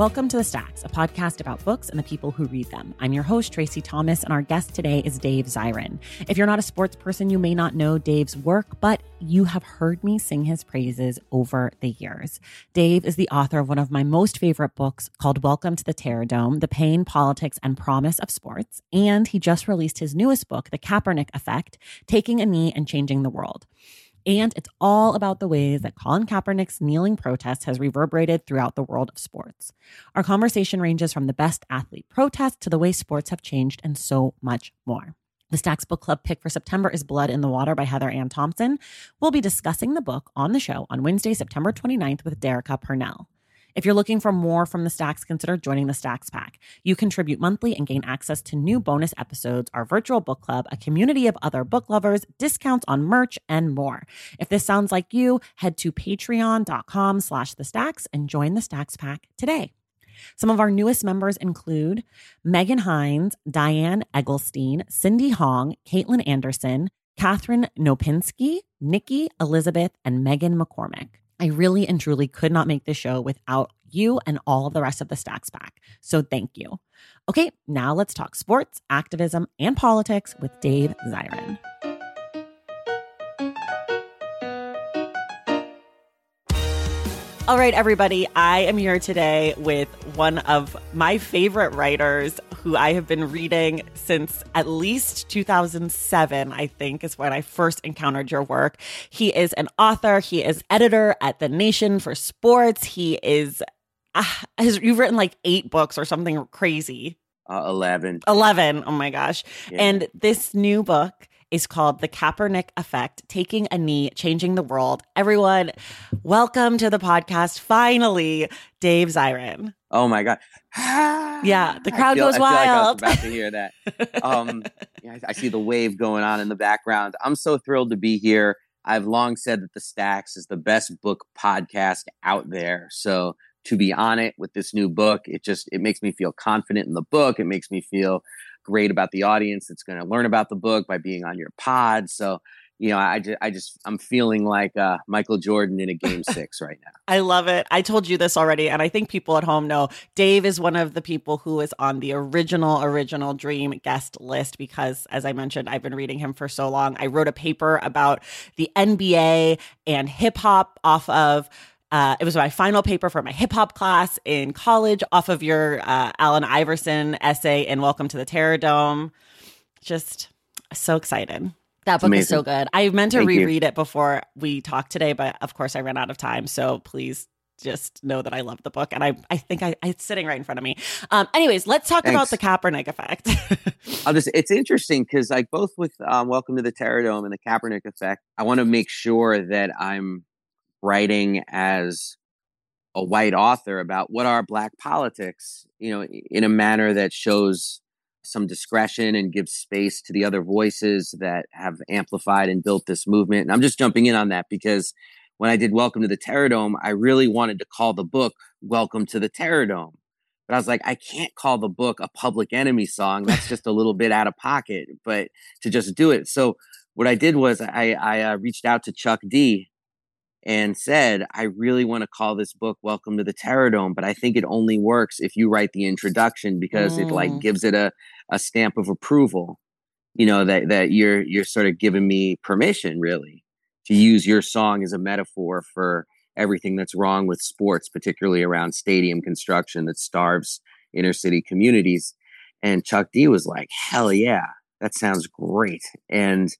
Welcome to The Stacks, a podcast about books and the people who read them. I'm your host, Tracy Thomas, and our guest today is Dave Zirin. If you're not a sports person, you may not know Dave's work, but you have heard me sing his praises over the years. Dave is the author of one of my most favorite books called Welcome to the Terror Dome The Pain, Politics, and Promise of Sports. And he just released his newest book, The Kaepernick Effect Taking a Knee and Changing the World. And it's all about the ways that Colin Kaepernick's kneeling protest has reverberated throughout the world of sports. Our conversation ranges from the best athlete protest to the way sports have changed and so much more. The Stacks Book Club pick for September is Blood in the Water by Heather Ann Thompson. We'll be discussing the book on the show on Wednesday, September 29th with Derecka Purnell. If you're looking for more from the Stacks, consider joining the Stacks Pack. You contribute monthly and gain access to new bonus episodes, our virtual book club, a community of other book lovers, discounts on merch, and more. If this sounds like you, head to patreon.com slash the stacks and join the Stacks Pack today. Some of our newest members include Megan Hines, Diane Egglestein, Cindy Hong, Caitlin Anderson, Catherine Nopinski, Nikki Elizabeth, and Megan McCormick. I really and truly could not make this show without you and all of the rest of the Stacks Pack. So thank you. Okay, now let's talk sports, activism, and politics with Dave Zirin. All right, everybody, I am here today with one of my favorite writers who I have been reading since at least 2007, I think, is when I first encountered your work. He is an author, he is editor at The Nation for Sports. He is, uh, has, you've written like eight books or something crazy. Uh, 11. 11. Oh my gosh. Yeah. And this new book is called The Kaepernick Effect Taking a Knee, Changing the World. Everyone, welcome to the podcast. Finally, Dave Zirin. Oh my God. yeah, the crowd feel, goes wild. I, like I was about to hear that. Um, yeah, I see the wave going on in the background. I'm so thrilled to be here. I've long said that The Stacks is the best book podcast out there. So to be on it with this new book, it just it makes me feel confident in the book. It makes me feel great about the audience that's going to learn about the book by being on your pod. So, you know, I just, I just, I'm feeling like uh, Michael Jordan in a game six right now. I love it. I told you this already, and I think people at home know Dave is one of the people who is on the original, original Dream guest list because, as I mentioned, I've been reading him for so long. I wrote a paper about the NBA and hip hop off of uh, it was my final paper for my hip hop class in college off of your uh, Allen Iverson essay in Welcome to the Terror Dome. Just so excited. That book Amazing. is so good. I meant to Thank reread you. it before we talked today, but of course I ran out of time. So please just know that I love the book. And I, I think I, it's sitting right in front of me. Um, anyways, let's talk Thanks. about the Kaepernick effect. I'll just, it's interesting because like both with um, Welcome to the Terror Dome and the Kaepernick effect, I want to make sure that I'm writing as a white author about what are black politics, you know, in a manner that shows some discretion and gives space to the other voices that have amplified and built this movement. And I'm just jumping in on that because when I did Welcome to the Terror Dome, I really wanted to call the book Welcome to the Terror Dome. But I was like, I can't call the book a public enemy song. That's just a little bit out of pocket, but to just do it. So what I did was I, I uh, reached out to Chuck D and said, I really want to call this book Welcome to the Terror Dome, but I think it only works if you write the introduction because mm. it like mm. gives it a, a stamp of approval. You know, that that you're you're sort of giving me permission really to use your song as a metaphor for everything that's wrong with sports, particularly around stadium construction that starves inner city communities. And Chuck D was like, Hell yeah, that sounds great. And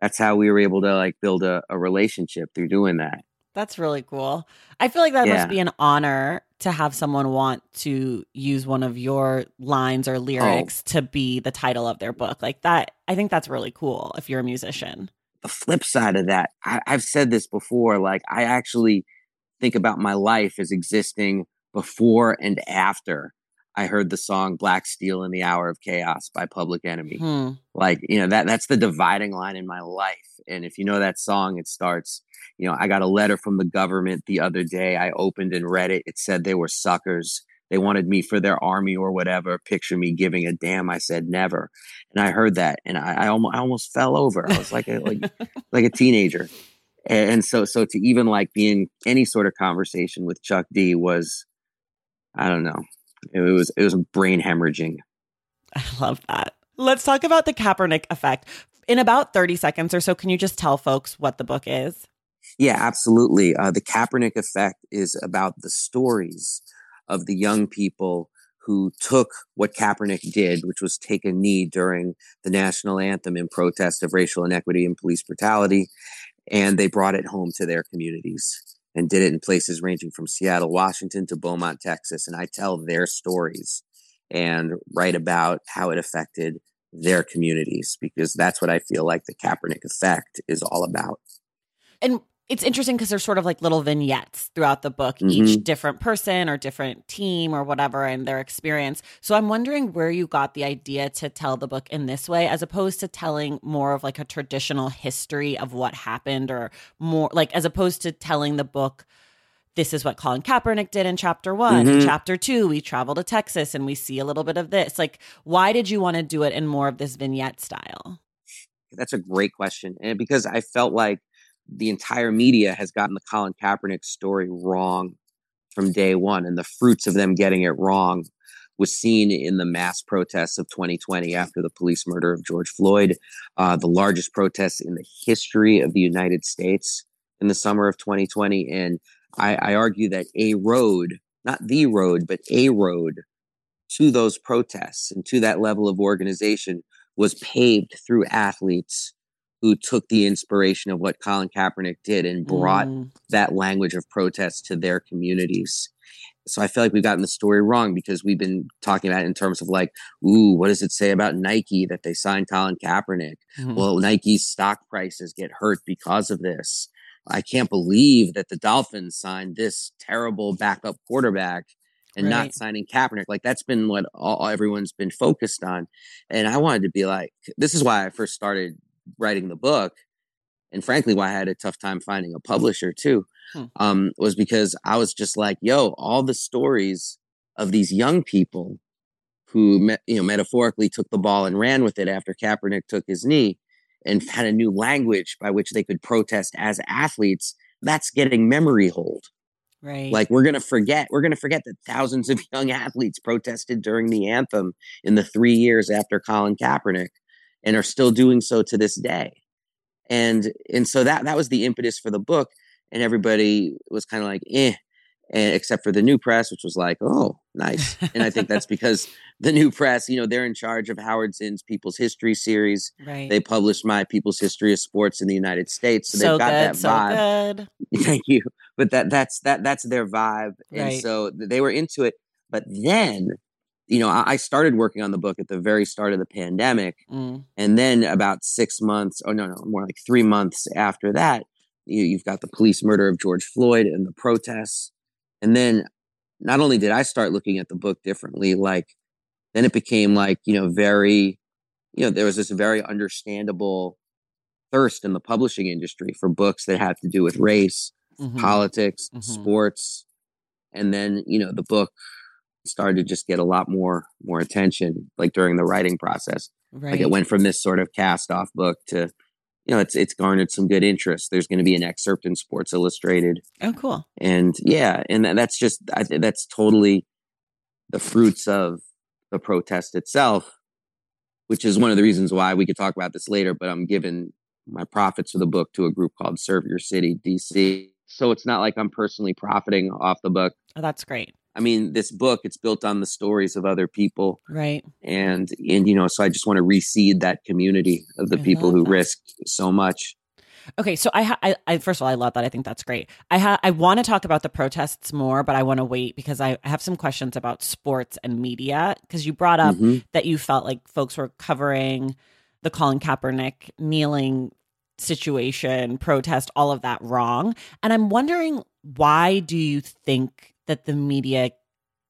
that's how we were able to like build a, a relationship through doing that. That's really cool. I feel like that yeah. must be an honor to have someone want to use one of your lines or lyrics oh. to be the title of their book. Like that, I think that's really cool if you're a musician. The flip side of that, I, I've said this before, like I actually think about my life as existing before and after I heard the song Black Steel in the Hour of Chaos by Public Enemy. Hmm. Like, you know, that that's the dividing line in my life. And if you know that song, it starts, you know, I got a letter from the government the other day. I opened and read it. It said they were suckers. They wanted me for their army or whatever. Picture me giving a damn. I said never. And I heard that and I, I almost I almost fell over. I was like a like like a teenager. And so so to even like be in any sort of conversation with Chuck D was I don't know it was it was brain hemorrhaging. I love that. Let's talk about the Kaepernick effect. In about 30 seconds or so, can you just tell folks what the book is? Yeah, absolutely. Uh, the Kaepernick effect is about the stories of the young people who took what Kaepernick did, which was take a knee during the national anthem in protest of racial inequity and police brutality, and they brought it home to their communities and did it in places ranging from Seattle, Washington to Beaumont, Texas. And I tell their stories and write about how it affected their communities because that's what I feel like the Kaepernick effect is all about. And it's interesting because there's sort of like little vignettes throughout the book, mm-hmm. each different person or different team or whatever and their experience. So I'm wondering where you got the idea to tell the book in this way, as opposed to telling more of like a traditional history of what happened, or more like as opposed to telling the book. This is what Colin Kaepernick did in chapter one. Mm-hmm. Chapter two, we travel to Texas and we see a little bit of this. Like, why did you want to do it in more of this vignette style? That's a great question. And because I felt like the entire media has gotten the Colin Kaepernick story wrong from day one, and the fruits of them getting it wrong was seen in the mass protests of 2020 after the police murder of George Floyd, uh, the largest protests in the history of the United States in the summer of 2020. And I, I argue that a road, not the road, but a road to those protests and to that level of organization was paved through athletes who took the inspiration of what Colin Kaepernick did and brought mm. that language of protest to their communities. So I feel like we've gotten the story wrong because we've been talking about it in terms of like, ooh, what does it say about Nike that they signed Colin Kaepernick? Mm-hmm. Well, Nike's stock prices get hurt because of this. I can't believe that the Dolphins signed this terrible backup quarterback and right. not signing Kaepernick. Like that's been what all, everyone's been focused on. And I wanted to be like, this is why I first started writing the book, and frankly, why I had a tough time finding a publisher too, hmm. um, was because I was just like, yo, all the stories of these young people who, met, you know, metaphorically took the ball and ran with it after Kaepernick took his knee and had a new language by which they could protest as athletes. That's getting memory hold. Right. Like we're going to forget, we're going to forget that thousands of young athletes protested during the anthem in the three years after Colin Kaepernick and are still doing so to this day. And and so that that was the impetus for the book. And everybody was kind of like, eh, and except for the new press, which was like, oh, nice. And I think that's because the new press, you know, they're in charge of Howard Zinn's People's History series. Right. They published my People's History of Sports in the United States, so, so they've got good, that vibe. So Thank you. But that that's that that's their vibe, and right. so they were into it. But then you know, I started working on the book at the very start of the pandemic. Mm. And then about six months, oh, no, no, more like three months after that, you, have got the police murder of George Floyd and the protests. And then not only did I start looking at the book differently, like then it became like, you know, very, you know, there was this very understandable thirst in the publishing industry for books that had to do with race, mm-hmm. politics, mm-hmm. sports. And then, you know, the book started to just get a lot more more attention like during the writing process right. like it went from this sort of cast off book to you know, it's it's garnered some good interest. There's going to be an excerpt in Sports Illustrated. Oh, cool. And yeah, and that's just I, that's totally the fruits of the protest itself, which is one of the reasons why we could talk about this later. But I'm giving my profits for the book to a group called Serve Your City DC. So it's not like I'm personally profiting off the book. Oh, that's great. I mean, this book it's built on the stories of other people, right? And and you know, so I just want to reseed that community of the I people who that. risk so much. Okay, so I, ha- I, I, first of all, I love that. I think that's great. I ha- I want to talk about the protests more, but I want to wait because I have some questions about sports and media. Because you brought up mm-hmm. that you felt like folks were covering the Colin Kaepernick kneeling situation, protest, all of that wrong, and I'm wondering why do you think that the media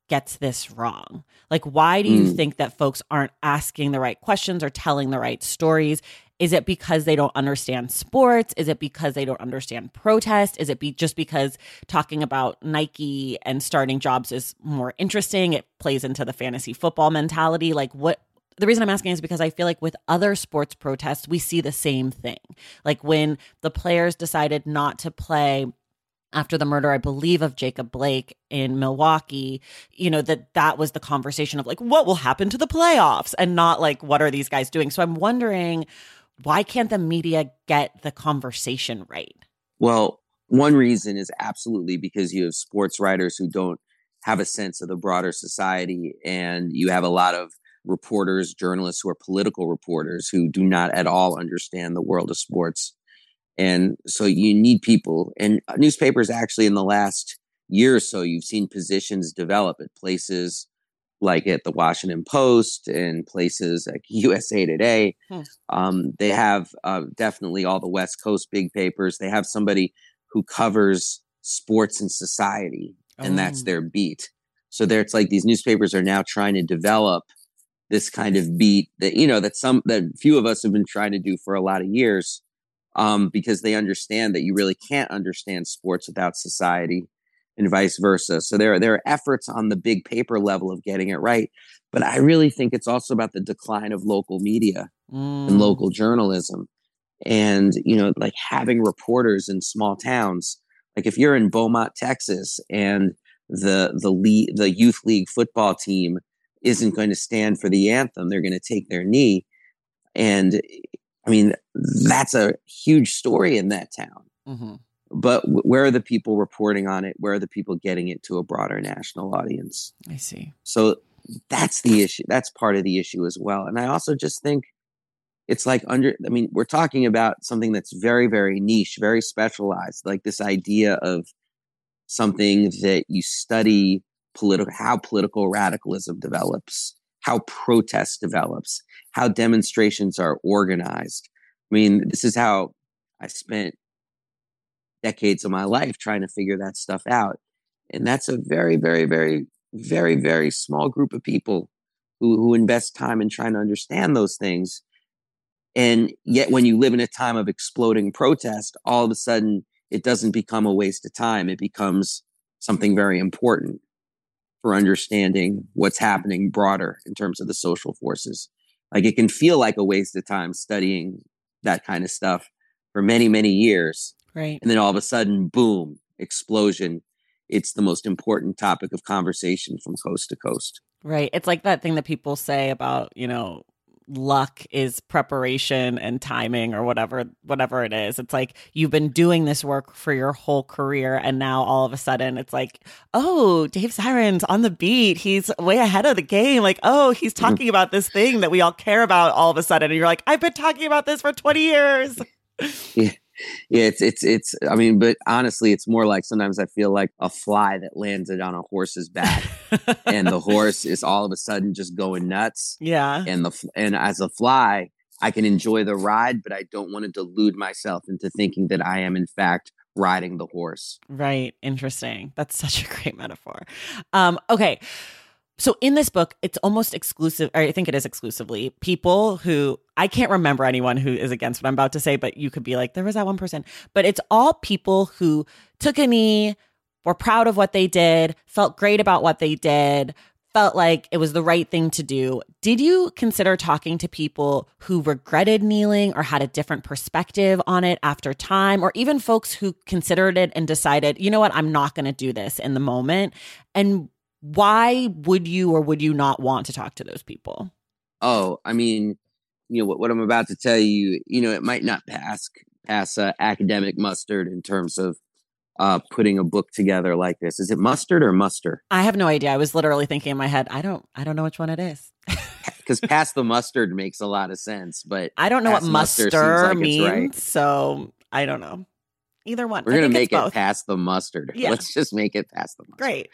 gets this wrong? Like, why do you mm. think that folks aren't asking the right questions or telling the right stories? Is it because they don't understand sports? Is it because they don't understand protest? Is it be just because talking about Nike and starting jobs is more interesting? It plays into the fantasy football mentality. Like, what? The reason I'm asking is because I feel like with other sports protests, we see the same thing. Like when the players decided not to play after the murder i believe of jacob blake in milwaukee you know that that was the conversation of like what will happen to the playoffs and not like what are these guys doing? So i'm wondering why can't the media get the conversation right? Well one reason is absolutely because you have sports writers who don't have a sense of the broader society and you have a lot of reporters journalists who are political reporters who do not at all understand the world of sports and so you need people. And newspapers actually, in the last year or so, you've seen positions develop at places like at the Washington Post and places like USA Today. Hmm. Um, they have uh, definitely all the West Coast big papers. They have somebody who covers sports and society, and oh. that's their beat. So there, it's like these newspapers are now trying to develop this kind of beat that you know that some that few of us have been trying to do for a lot of years um, because they understand that you really can't understand sports without society and vice versa. So there, are, there are efforts on the big paper level of getting it right. But I really think it's also about the decline of local media mm. and local journalism. And, you know, like having reporters in small towns. Like if you're in Beaumont, Texas, and the the the youth league football team isn't going to stand for the anthem, they're going to take their knee. And I mean, that's a huge story in that town. Mm-hmm. But w- where are the people reporting on it? Where are the people getting it to a broader national audience? I see. So that's the issue. That's part of the issue as well. And I also just think it's like under, I mean, we're talking about something that's very, very niche, very specialized, like this idea of something that you study political, how political radicalism develops, how protest develops, how demonstrations are organized. I mean, this is how I spent decades of my life trying to figure that stuff out. And that's a very, very, very, very, very small group of people who, who invest time in trying to understand those things. And yet, when you live in a time of exploding protest, all of a sudden it doesn't become a waste of time. It becomes something very important for understanding what's happening broader in terms of the social forces. Like it can feel like a waste of time studying that kind of stuff for many, many years. Right. And then all of a sudden, boom, explosion. It's the most important topic of conversation from coast to coast. Right. It's like that thing that people say about, you know, luck is preparation and timing or whatever whatever it is. It's like you've been doing this work for your whole career and now all of a sudden it's like oh dave zirin's on the beat. He's way ahead of the game. Like oh he's mm-hmm. talking about this thing that we all care about all of a sudden. And you're like i've been talking about this for 20 years. Yeah yeah, it's it's it's. I mean, but honestly, it's more like sometimes I feel like a fly that landed on a horse's back, and the horse is all of a sudden just going nuts. Yeah, and the and as a fly, I can enjoy the ride, but I don't want to delude myself into thinking that I am in fact riding the horse. Right. Interesting. That's such a great metaphor. Um, okay. So in this book, it's almost exclusive, I think it is exclusively people who I can't remember anyone who is against what I'm about to say, but you could be like, there was that one person. But it's all people who took a knee, were proud of what they did, felt great about what they did, felt like it was the right thing to do. Did you consider talking to people who regretted kneeling or had a different perspective on it after time, or even folks who considered it and decided, you know what, I'm not going to do this in the moment? And why would you or would you not want to talk to those people? Oh, I mean, you know what, what I'm about to tell you, you know, it might not pass pass uh, academic mustard in terms of uh, putting a book together like this. Is it mustard or muster? I have no idea. I was literally thinking in my head, I don't, I don't know which one it is. Because past the mustard makes a lot of sense, but I don't know what muster like means, right. so I don't know. Either one. We're gonna make it past the mustard. Yeah. Let's just make it past the mustard. Great.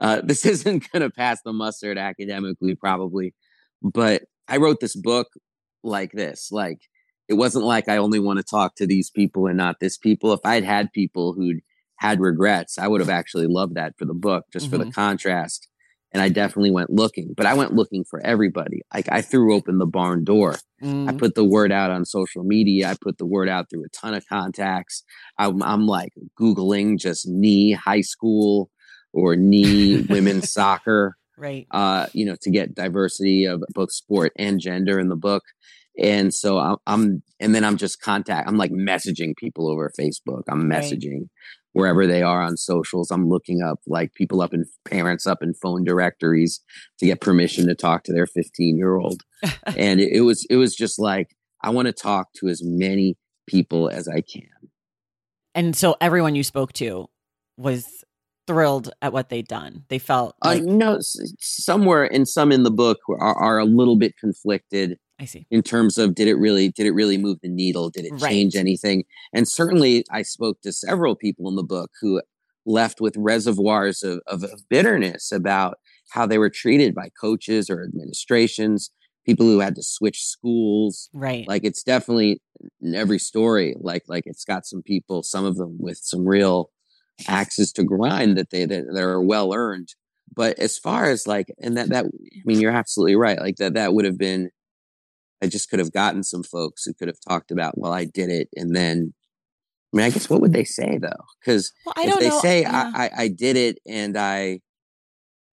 Uh, this isn't gonna pass the mustard academically, probably, but I wrote this book like this. Like it wasn't like I only want to talk to these people and not this people. If I'd had people who'd had regrets, I would have actually loved that for the book, just mm-hmm. for the mm-hmm. contrast. And I definitely went looking, but I went looking for everybody. Like I threw open the barn door. Mm-hmm. I put the word out on social media. I put the word out through a ton of contacts. I'm, I'm like Googling just knee high school or knee women's soccer. Right. Uh, you know, to get diversity of both sport and gender in the book. And so I'm, I'm and then I'm just contact. I'm like messaging people over Facebook. I'm messaging. Right wherever they are on socials. I'm looking up like people up in parents up in phone directories to get permission to talk to their 15 year old. and it, it was it was just like I want to talk to as many people as I can. And so everyone you spoke to was thrilled at what they'd done. They felt uh, like- uh, no, somewhere and some in the book are, are a little bit conflicted I see. In terms of did it really did it really move the needle? Did it right. change anything? And certainly I spoke to several people in the book who left with reservoirs of, of, of bitterness about how they were treated by coaches or administrations, people who had to switch schools. Right. Like it's definitely in every story, like like it's got some people, some of them with some real axes to grind that they that, that are well earned. But as far as like, and that that I mean, you're absolutely right. Like that that would have been I just could have gotten some folks who could have talked about, well, I did it, and then. I mean, I guess what would they say though? Because well, if they know. say yeah. I, I, I did it and I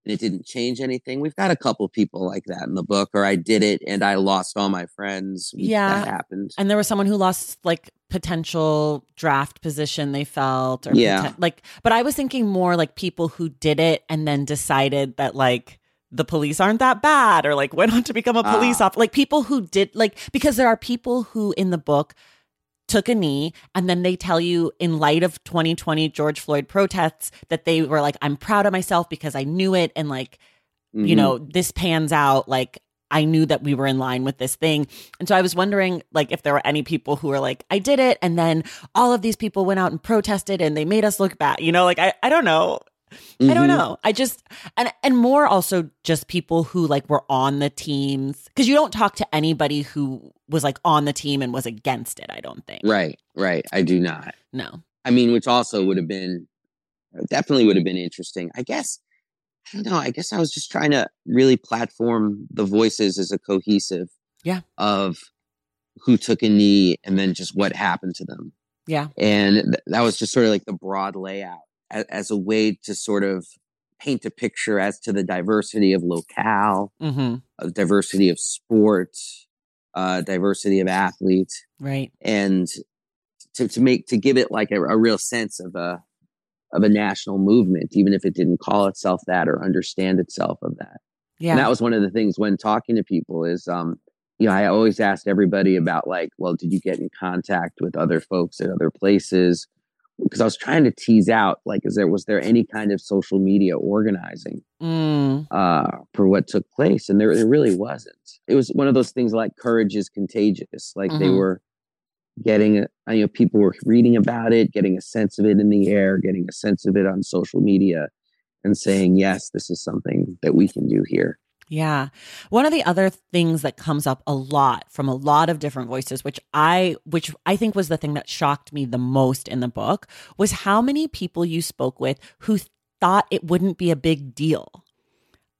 and it didn't change anything. We've got a couple people like that in the book, or I did it and I lost all my friends. Yeah, that happened. And there was someone who lost like potential draft position they felt, or yeah, poten- like. But I was thinking more like people who did it and then decided that like the police aren't that bad or like went on to become a police uh, officer like people who did like because there are people who in the book took a knee and then they tell you in light of 2020 George Floyd protests that they were like I'm proud of myself because I knew it and like mm-hmm. you know this pans out like I knew that we were in line with this thing. And so I was wondering like if there were any people who were like, I did it. And then all of these people went out and protested and they made us look bad. You know, like I, I don't know. Mm-hmm. I don't mm-hmm. know. I just and and more also just people who like were on the teams because you don't talk to anybody who was like on the team and was against it. I don't think. Right, right. I do not. No. I mean, which also would have been definitely would have been interesting. I guess. I don't know. I guess I was just trying to really platform the voices as a cohesive. Yeah. Of who took a knee and then just what happened to them. Yeah. And th- that was just sort of like the broad layout as, as a way to sort of paint a picture as to the diversity of locale, mm-hmm. of diversity of sport, uh, diversity of athletes, right? And to, to make to give it like a, a, real sense of a of a national movement, even if it didn't call itself that or understand itself of that. Yeah, and that was one of the things when talking to people is, um, you know, I always asked everybody about like, well, did you get in contact with other folks at other places? Because I was trying to tease out like is there was there any kind of social media organizing mm. uh, for what took place and there, there really wasn't it was one of those things like courage is contagious like mm-hmm. they were getting a, you know people were reading about it getting a sense of it in the air getting a sense of it on social media and saying yes this is something that we can do here yeah. One of the other things that comes up a lot from a lot of different voices, which I which I think was the thing that shocked me the most in the book, was how many people you spoke with who thought it wouldn't be a big deal.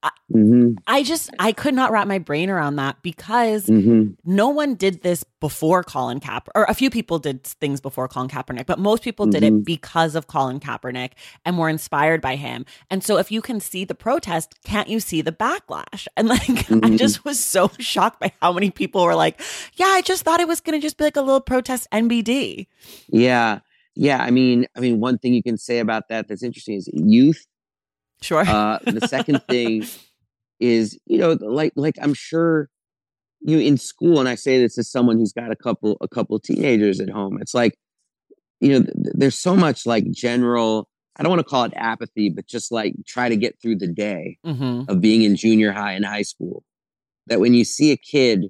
I, mm-hmm. I just I could not wrap my brain around that because mm-hmm. no one did this before Colin Kaepernick, or a few people did things before Colin Kaepernick, but most people mm-hmm. did it mm-hmm. because of Colin Kaepernick and were inspired by him. And so if you can see the protest, can't you see the backlash? And like I mm-hmm. just was so shocked by how many people were like, "Yeah, I just thought it was going to just be like a little protest NBD." Yeah. Yeah, I mean, I mean, one thing you can say about that that's interesting is youth Sure. Uh, the second thing is, you know, like like I'm sure you in school, and I say this as someone who's got a couple a couple teenagers at home. It's like, you know, th- there's so much like general. I don't want to call it apathy, but just like try to get through the day mm-hmm. of being in junior high and high school. That when you see a kid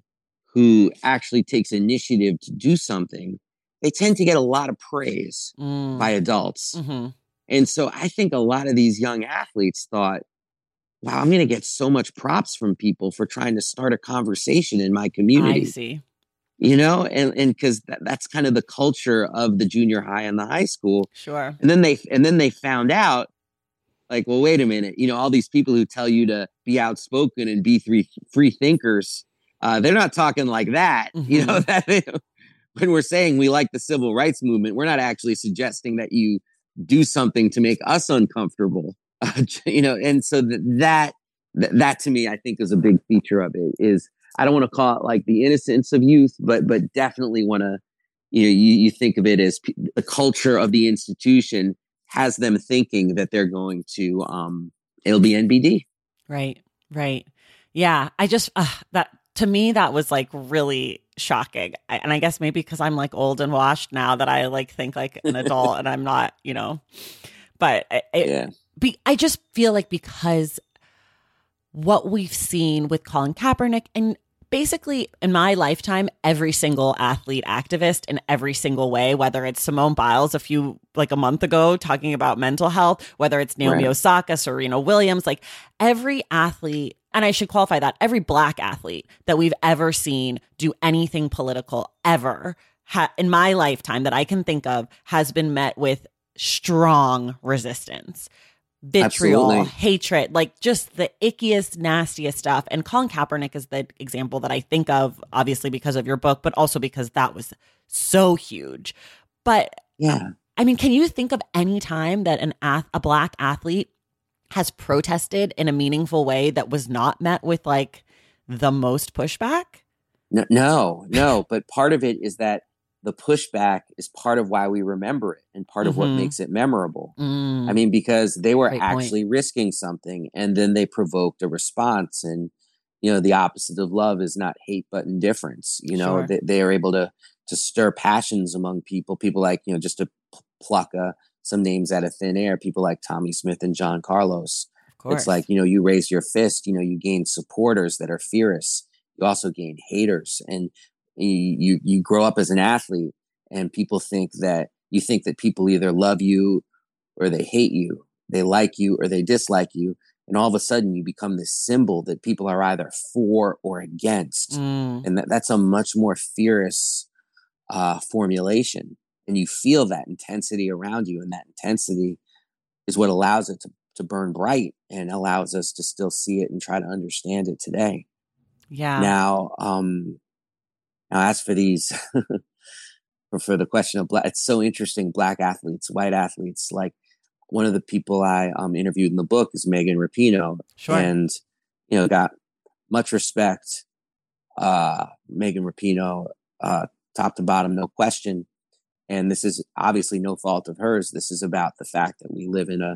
who actually takes initiative to do something, they tend to get a lot of praise mm. by adults. Mm-hmm. And so I think a lot of these young athletes thought, wow, I'm going to get so much props from people for trying to start a conversation in my community. I see. You know, and and because that, that's kind of the culture of the junior high and the high school. Sure. And then they and then they found out, like, well, wait a minute. You know, all these people who tell you to be outspoken and be free free thinkers, uh, they're not talking like that. Mm-hmm. You know that when we're saying we like the civil rights movement, we're not actually suggesting that you do something to make us uncomfortable. Uh, you know, and so that, that that to me, I think is a big feature of it. Is I don't want to call it like the innocence of youth, but but definitely want to, you know, you, you think of it as p- the culture of the institution has them thinking that they're going to um it'll be NBD. Right, right, yeah. I just uh, that to me that was like really shocking and i guess maybe because i'm like old and washed now that i like think like an adult and i'm not you know but it, yeah. be, i just feel like because what we've seen with colin kaepernick and basically in my lifetime every single athlete activist in every single way whether it's simone biles a few like a month ago talking about mental health whether it's naomi right. osaka serena williams like every athlete and I should qualify that every black athlete that we've ever seen do anything political ever ha- in my lifetime that I can think of has been met with strong resistance. Vitriol, Absolutely. hatred, like just the ickiest, nastiest stuff. And Colin Kaepernick is the example that I think of, obviously because of your book, but also because that was so huge. But yeah, I mean, can you think of any time that an ath- a black athlete has protested in a meaningful way that was not met with like the most pushback? No, no, no. but part of it is that the pushback is part of why we remember it and part of mm-hmm. what makes it memorable. Mm. I mean, because they were Great actually point. risking something and then they provoked a response. And, you know, the opposite of love is not hate, but indifference. You know, sure. they, they are able to to stir passions among people. People like, you know, just to pluck a some names out of thin air, people like Tommie Smith and John Carlos. It's like, you know, you raise your fist, you know, you gain supporters that are fierce. You also gain haters. And you, you, grow up as an athlete and people think that you think that people either love you or they hate you. They like you or they dislike you. And all of a sudden you become this symbol that people are either for or against. Mm. And that, that's a much more fierce uh, formulation and you feel that intensity around you and that intensity is what allows it to, to burn bright and allows us to still see it and try to understand it today. Yeah. Now um now as for these for, for the question of black it's so interesting black athletes white athletes like one of the people i um interviewed in the book is megan rapinoe sure. and you know got much respect uh megan rapinoe uh top to bottom no question and this is obviously no fault of hers. This is about the fact that we live in a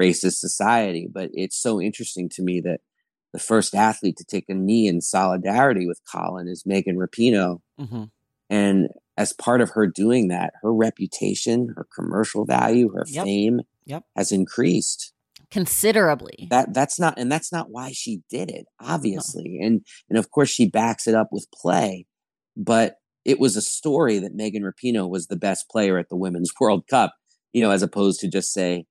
racist society. But it's so interesting to me that the first athlete to take a knee in solidarity with Colin is Megan Rapinoe. Mm-hmm. And as part of her doing that, her reputation, her commercial value, her yep. fame yep. has increased considerably. That that's not and that's not why she did it, obviously. No. And and of course she backs it up with play. But it was a story that Megan Rapinoe was the best player at the Women's World Cup, you know, as opposed to just say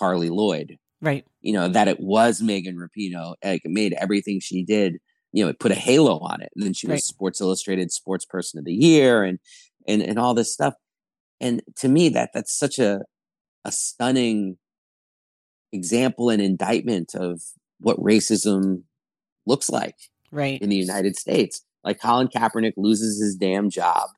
Carli Lloyd. Right. You know, that it was Megan Rapinoe. Like it made everything she did, you know, it put a halo on it. And then she was right. Sports Illustrated Sports Person of the Year and and and all this stuff. And to me, that that's such a a stunning example and indictment of what racism looks like right in the United States. Like Colin Kaepernick loses his damn job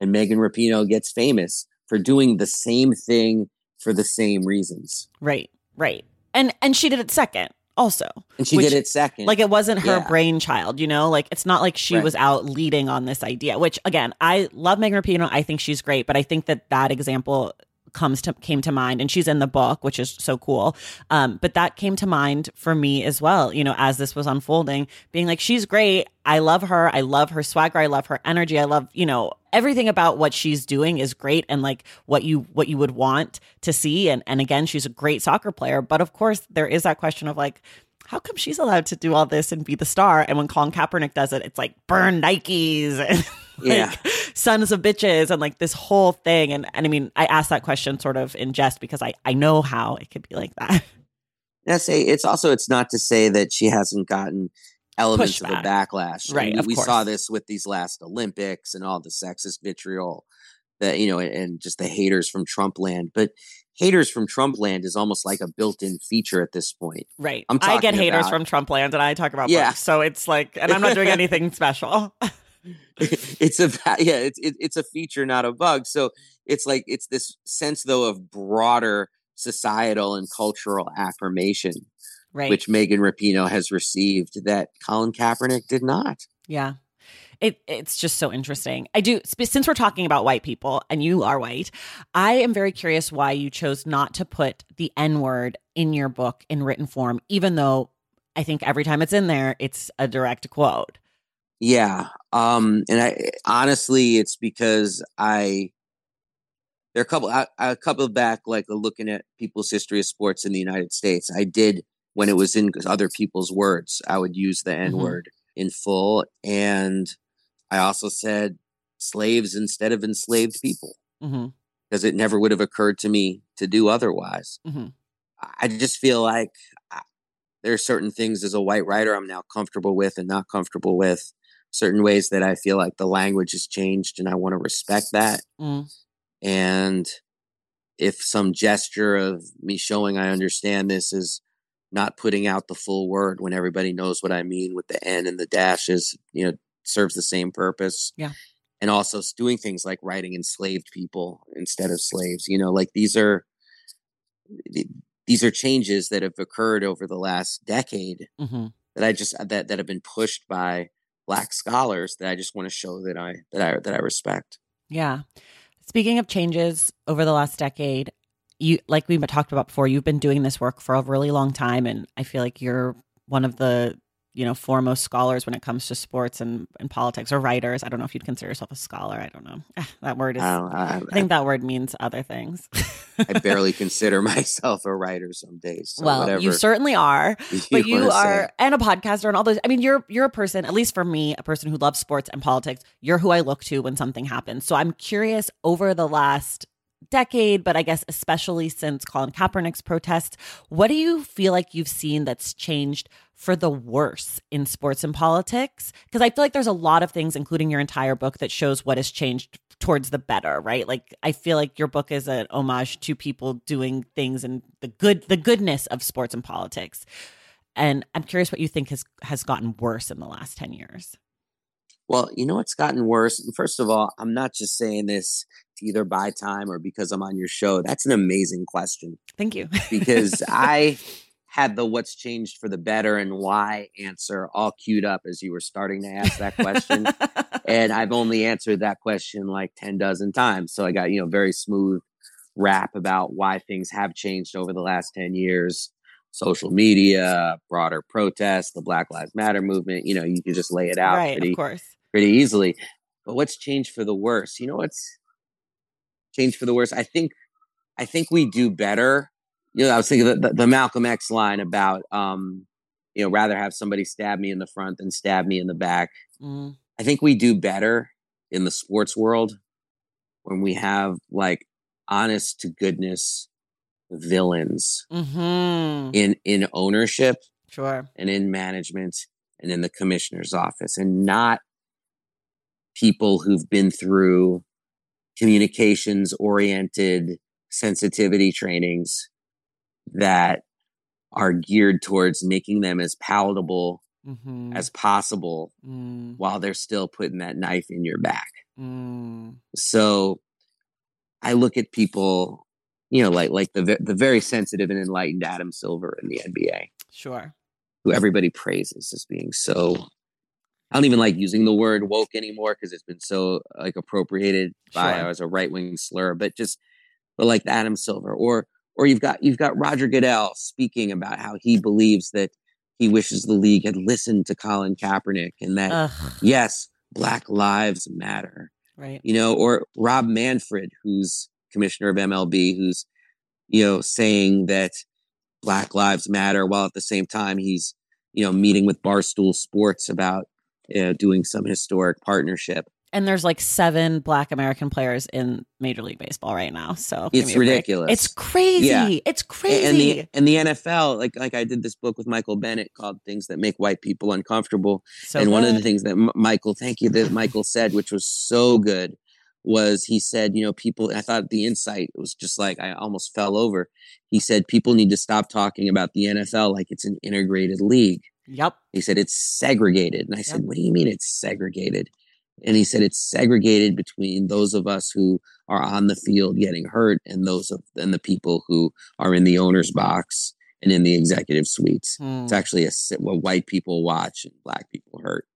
and Megan Rapinoe gets famous for doing the same thing for the same reasons. Right, right. And and she did it second also. And she which, did it second. Like it wasn't her yeah. brainchild, you know? Like it's not like she right. was out leading on this idea, which again, I love Megan Rapinoe. I think she's great, but I think that that example comes to came to mind and she's in the book which is so cool. Um, but that came to mind for me as well you know as this was unfolding being like she's great. I love her. I love her swagger. I love her energy. I love you know everything about what she's doing is great and like what you what you would want to see. And and again she's a great soccer player. But of course there is that question of like how come she's allowed to do all this and be the star? And when Colin Kaepernick does it, it's like burn Nikes. and like yeah. sons of bitches and like this whole thing. And and I mean, I asked that question sort of in jest because I I know how it could be like that. Yeah, say it's also it's not to say that she hasn't gotten elements Pushback. of the backlash. Right. we, we saw this with these last Olympics and all the sexist vitriol that you know, and, and just the haters from Trump land. But haters from Trump land is almost like a built-in feature at this point. Right. i get haters about, from Trump land and I talk about yeah. Books, so it's like and I'm not doing anything special. it's a yeah, it's it, it's a feature, not a bug. So it's like it's this sense though of broader societal and cultural affirmation, right. which Megan Rapinoe has received that Colin Kaepernick did not. Yeah it it's just so interesting. I do since we're talking about white people and you are white, I am very curious why you chose not to put the N word in your book in written form, even though I think every time it's in there, it's a direct quote. Yeah, um, and I honestly, it's because I there are a couple I, a couple back like looking at people's history of sports in the United States. I did when it was in other people's words. I would use the N word mm-hmm. in full, and I also said slaves instead of enslaved people because mm-hmm. it never would have occurred to me to do otherwise. Mm-hmm. I just feel like I, there are certain things as a white writer I'm now comfortable with and not comfortable with. Certain ways that I feel like the language has changed and I want to respect that. Mm. And if some gesture of me showing I understand this is not putting out the full word when everybody knows what I mean with the N and the dashes, you know, serves the same purpose. Yeah. And also doing things like writing enslaved people instead of slaves. You know, like these are these are changes that have occurred over the last decade mm-hmm. that I just that that have been pushed by black scholars that I just want to show that I that I that I respect. Yeah. Speaking of changes over the last decade, you like we talked about before, you've been doing this work for a really long time and I feel like you're one of the you know foremost scholars when it comes to sports and, and politics or writers. I don't know if you'd consider yourself a scholar. I don't know. That word is I, I, I think that word means other things. I barely consider myself a writer some days so well you certainly are you but you are say. and a podcaster and all those i mean you're you're a person at least for me a person who loves sports and politics. You're who i look to when something happens. So i'm curious over the last decade, but I guess especially since Colin Kaepernick's protests, what do you feel like you've seen that's changed for the worse in sports and politics? Because I feel like there's a lot of things, including your entire book, that shows what has changed towards the better, right? Like I feel like your book is an homage to people doing things and the good the goodness of sports and politics. And I'm curious what you think has has gotten worse in the last 10 years. Well, you know what's gotten worse? And first of all, I'm not just saying this to either buy time or because I'm on your show. That's an amazing question. Thank you. because I had the what's changed for the better and why answer all queued up as you were starting to ask that question. and I've only answered that question like 10 dozen times. So I got, you know, very smooth rap about why things have changed over the last 10 years. Social media, broader protests, the Black Lives Matter movement, you know, you can just lay it out right, pretty, of course. pretty easily. But what's changed for the worse? You know what's changed for the worse? I think I think we do better you know, I was thinking the, the, the Malcolm X line about, um, you know, rather have somebody stab me in the front than stab me in the back. Mm. I think we do better in the sports world when we have like honest to goodness villains mm-hmm. in in ownership, sure, and in management and in the commissioner's office, and not people who've been through communications oriented sensitivity trainings that are geared towards making them as palatable Mm-hmm. as possible Mm, while they're still putting that knife in your back. mm, So I look at people, you know, like like the the very sensitive and enlightened Adam Silver in the NBA, sure. who everybody praises as being so. I don't even like using the word woke anymore because it's been so like appropriated by Sure. as a right wing slur. But just but like Adam Silver, or or you've got you've got Roger Goodell speaking about how he believes that he wishes the league had listened to Colin Kaepernick and that Ugh, yes, Black Lives Matter right. you know, or Rob Manfred, who's commissioner of MLB, who's, you know, saying that Black Lives Matter while at the same time he's, you know, meeting with Barstool Sports about uh, doing some historic partnership. And there's like seven Black American players in Major League Baseball right now. So It's a break. ridiculous. It's crazy. Yeah. It's crazy. And the and the NFL, like like I did this book with Michael Bennett called "Things That Make White People Uncomfortable," so and one of the things that M- Michael, thank you, that Michael said, which was so good, was he said, you know, people. I thought the insight was just like I almost fell over. He said people need to stop talking about the NFL like it's an integrated league. Yep. He said it's segregated, and I said, what do you mean it's segregated? And he said it's segregated between those of us who are on the field getting hurt and those of and the people who are in the owner's box and in the executive suites. Hmm. It's actually a what white people watch and black people hurt.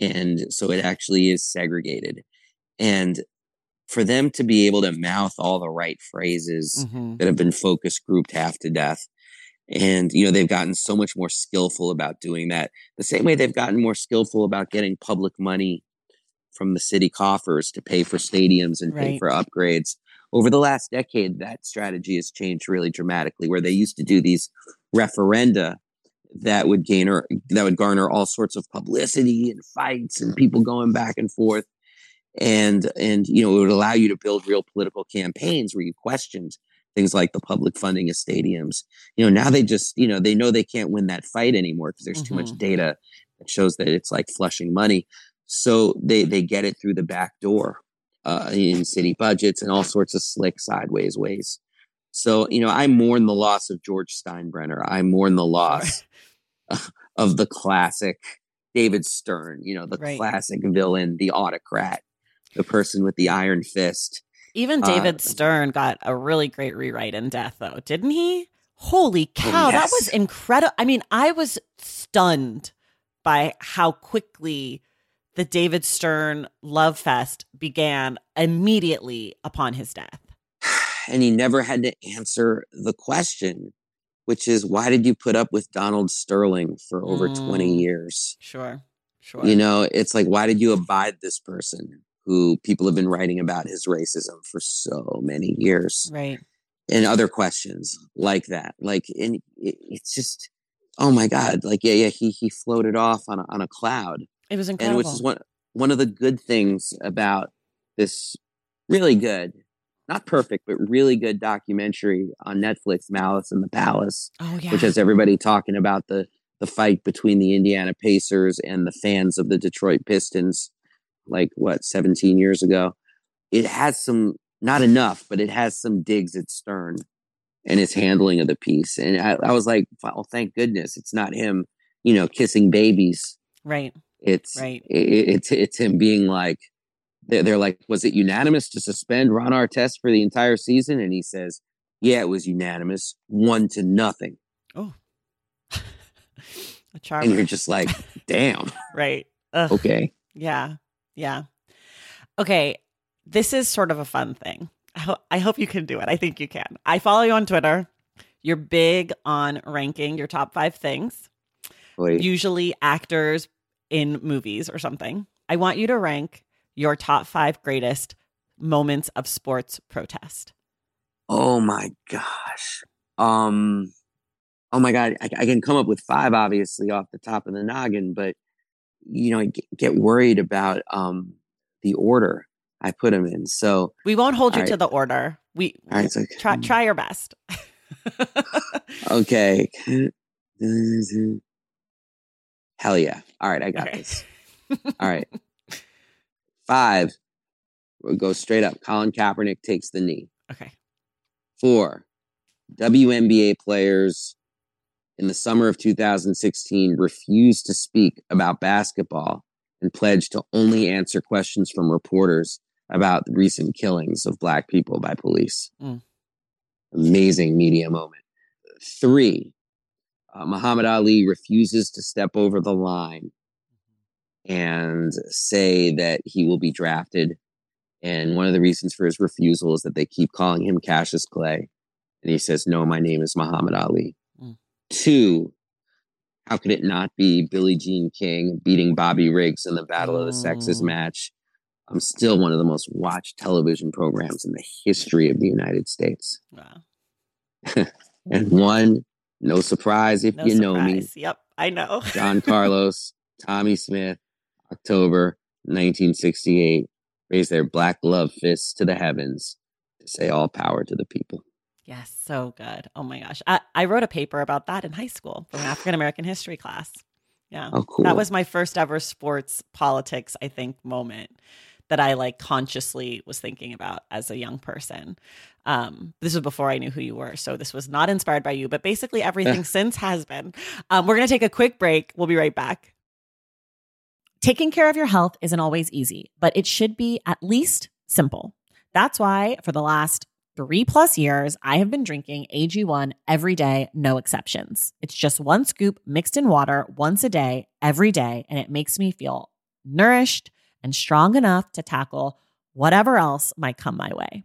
And so it actually is segregated. And for them to be able to mouth all the right phrases Mhm. that have been focus grouped half to death. And, you know, they've gotten so much more skillful about doing that. The same way they've gotten more skillful about getting public money from the city coffers to pay for stadiums and pay for upgrades. Over the last decade, that strategy has changed really dramatically, where they used to do these referenda that would garner that would garner all sorts of publicity and fights and people going back and forth and and you know it would allow you to build real political campaigns where you questioned things like the public funding of stadiums you know now they just you know they know they can't win that fight anymore because there's too much Mhm. data that shows that it's like flushing money so they they get it through the back door uh, in city budgets and all sorts of slick sideways ways so you know i mourn the loss of george steinbrenner i mourn the loss of the classic david stern you know the Right. classic villain the autocrat the person with the iron fist Even Uh, David Stern got a really great rewrite in Death, though, didn't he? Holy cow, that was incredible. I mean, I was stunned by how quickly the David Stern love fest began immediately upon his death. and he never had to answer the question which is why did you put up with donald sterling for over 20 Mm. years Sure, sure. you know it's like why did you abide this person who people have been writing about his racism for so many years right. and other questions like that like and it, it's just oh my god like yeah yeah he he floated off on a, on a cloud It was incredible. and which is one one of the good things about this really good not perfect but really good documentary on netflix malice in the palace oh, yeah. which has everybody talking about the the fight between the indiana pacers and the fans of the detroit pistons like what 17 years ago it has some not enough but it has some digs at stern and his handling of the piece and i, I was like well thank goodness it's not him you know kissing babies right. It's Right. i- i- it's it's him being like they're, they're like was it unanimous to suspend Ron Artest for the entire season and he says yeah it was unanimous one to nothing Oh, A charge. and you're just like damn right. Ugh. okay Yeah. Yeah. Okay. This is sort of a fun thing. I, ho- I hope you can do it. I think you can. I follow you on Twitter. You're big on ranking your top five things, Wait. usually actors in movies or something. I want you to rank your top five greatest moments of sports protest. oh my gosh um oh my god I, I can come up with five obviously off the top of the noggin but you know i get, worried about um the order i put them in so We won't hold you All to the order. We all right so try try your best. okay hell yeah all right i got Okay. this all right five we'll go straight up colin kaepernick takes the knee okay. four WNBA players in the summer of 2016 refused to speak about basketball and pledged to only answer questions from reporters about the recent killings of black people by police. Mm. Amazing media moment. Three, uh, Muhammad Ali refuses to step over the line and say that he will be drafted. And one of the reasons for his refusal is that they keep calling him Cassius Clay. And he says, No, my name is Muhammad Ali. Mm. Two, how could it not be Billie Jean King beating Bobby Riggs in the Battle of the Sexes mm. match? I'm still one of the most watched television programs in the history of the United States. Wow. and one, no surprise if no you know me. Yep, I know. John Carlos, Tommie Smith, October 1968, raised their black love fists to the heavens to say all power to the people. Yes, so good. Oh my gosh. I, I wrote a paper about that in high school from an African American history class. Yeah. Oh, cool. That was my first ever sports politics, I think, moment that I like consciously was thinking about as a young person. Um, this was before I knew who you were. So this was not inspired by you, but basically everything since has been. Um, we're going to take a quick break. We'll be right back. Taking care of your health isn't always easy, but it should be at least simple. That's why for the last three plus years, I have been drinking AG1 every day, no exceptions. It's just one scoop mixed in water once a day, every day, and it makes me feel nourished and strong enough to tackle whatever else might come my way.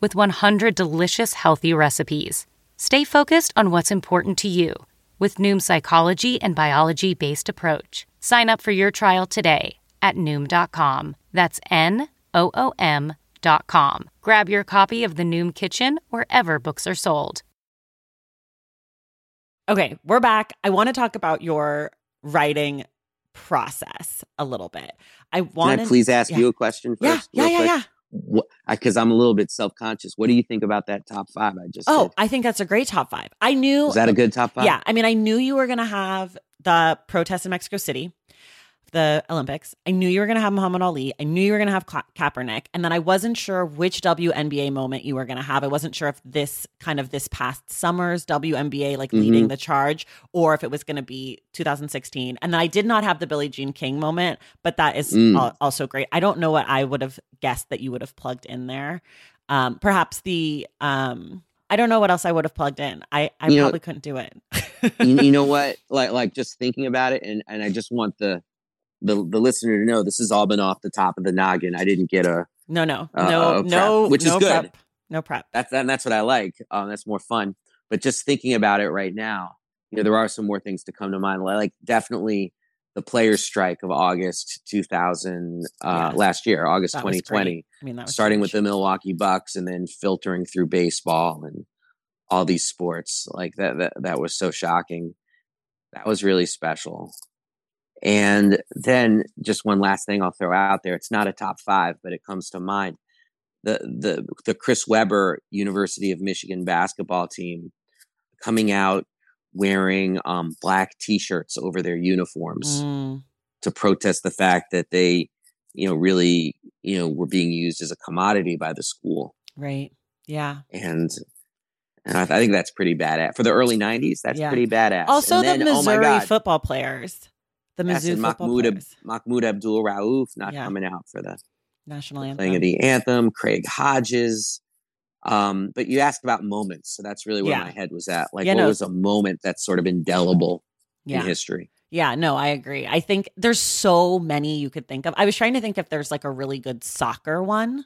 with 100 delicious healthy recipes. Stay focused on what's important to you with Noom's psychology and biology based approach. Sign up for your trial today at Noom.com. That's N O O M.com. Grab your copy of The Noom Kitchen wherever books are sold. Okay, we're back. I want to talk about your writing process a little bit. I want Can I please ask yeah. you a question first? Yeah, yeah, yeah, yeah because I'm a little bit self conscious. What do you think about that top five I just? Oh? I think that's a great top five. I knew. Is that a good top five? Yeah, I mean, I knew you were going to have the protests in Mexico City the Olympics. I knew you were going to have Muhammad Ali. I knew you were going to have Ka- Kaepernick. And then I wasn't sure which WNBA moment you were going to have. I wasn't sure if this kind of this past summer's WNBA, like mm-hmm. leading the charge, or if it was going to be 2016. And then I did not have the Billie Jean King moment, but that is mm. al- also great. I don't know what I would have guessed that you would have plugged in there. Um, perhaps the um, I don't know what else I would have plugged in. I I You know- probably couldn't do it. you, you know what? Like like just thinking about it, and and I just want the the the listener to know this has all been off the top of the noggin. I didn't get a No, no, Uh, no, prep, no, which is no good. Prep, no prep. that's and that's what I like. Um, that's more fun. But just thinking about it right now, you know, there are some more things to come to mind. Like definitely the players' strike of August 2000 uh, Yeah. last year, August That 2020. I mean, that was starting with the Milwaukee Bucks and then filtering through baseball and all these sports like that that that was so shocking. That was really special. And then just one last thing I'll throw out there. It's not a top 5, but it comes to mind. The the the Chris Webber University of Michigan basketball team coming out wearing um, black t-shirts over their uniforms Mm, to protest the fact that they, you know, really, you know, were being used as a commodity by the school. right. Yeah. And and I, think that's pretty badass for the early '90s. That's Yeah. pretty badass. Also, And then, the oh Missouri God, football players, the yes, Mizzou football Mahmoud, Ab- Mahmoud Abdul Rauf not Yeah. coming out for the national anthem. playing of the anthem. Craig Hodges. Um, but you asked about moments, so that's really where Yeah. my head was at. Like, Yeah, what no. was a moment that's sort of indelible in history? Yeah, no, I agree. I think there's so many you could think of. I was trying to think if there's like a really good soccer one.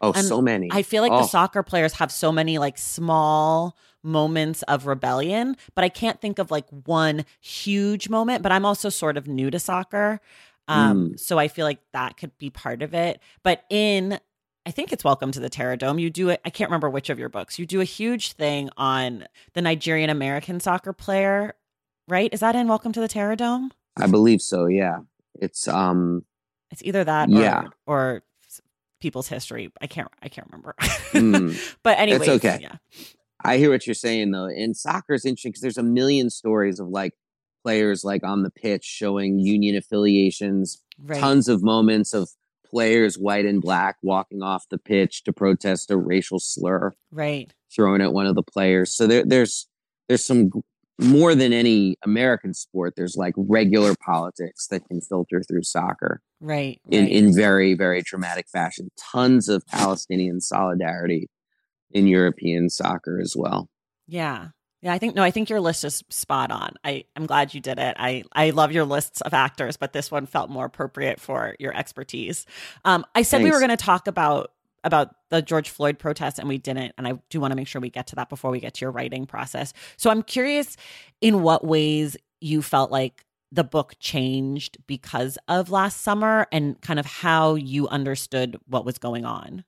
Oh, And so many. I feel like Oh. the soccer players have so many like small moments of rebellion, but I can't think of like one huge moment. But I'm also sort of new to soccer. Um, Mm. so I feel like that could be part of it. But in I think it's Welcome to the Terrordome. You do it. I can't remember which of your books. You do a huge thing on the Nigerian American soccer player, right? Is that in Welcome to the Terrordome? I believe so. Yeah, it's um. It's either that Yeah. or, or people's history. I can't I can't remember. Mm. but anyway, it's okay. Yeah. I hear what you're saying though. And soccer is interesting because there's a million stories of like players like on the pitch showing union affiliations, Right. tons of moments of players white and black walking off the pitch to protest a racial slur right. thrown at one of the players. So there, there's there's some more than any American sport. There's like regular politics that can filter through soccer Right. in right. in very very dramatic fashion. Tons of Palestinian solidarity in European soccer as well. Yeah. Yeah, I think no, I think your list is spot on. I I'm glad you did it. I I love your lists of actors, but this one felt more appropriate for your expertise. Um I said we were going to talk about about the George Floyd protests and we didn't and I do want to make sure we get to that before we get to your writing process. So I'm curious in what ways you felt like the book changed because of last summer and kind of how you understood what was going on.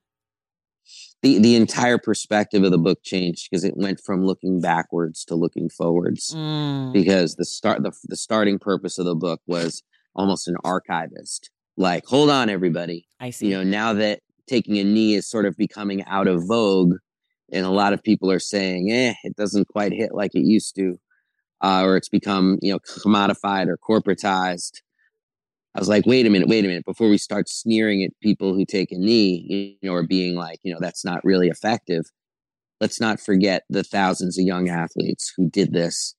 The the entire perspective of the book changed because it went from looking backwards to looking forwards. Mm, Because the start the the starting purpose of the book was almost an archivist. Like, hold on, everybody. I see. you know now that taking a knee is sort of becoming out of vogue and a lot of people are saying eh it doesn't quite hit like it used to uh, or it's become you know commodified or corporatized i was like wait a minute wait a minute before we start sneering at people who take a knee you know or being like you know that's not really effective let's not forget the thousands of young athletes who did this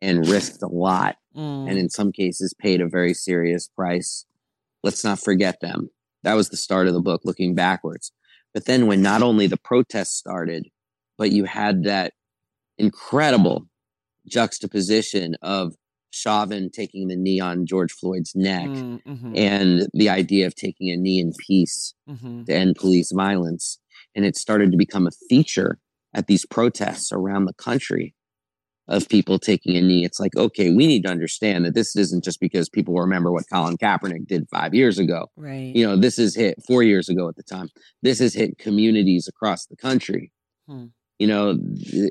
and risked a lot Mm, and in some cases paid a very serious price. Let's not forget them. That was the start of the book, looking backwards. But then, when not only the protests started, but you had that incredible juxtaposition of Chauvin taking the knee on George Floyd's neck mm, mhm, and the idea of taking a knee in peace mhm. to end police violence. And it started to become a feature at these protests around the country of people taking a knee. It's like, okay, we need to understand that this isn't just because people remember what Colin Kaepernick did five years ago. Right. You know, this has hit four years ago at the time. This has hit communities across the country. Hmm. You know,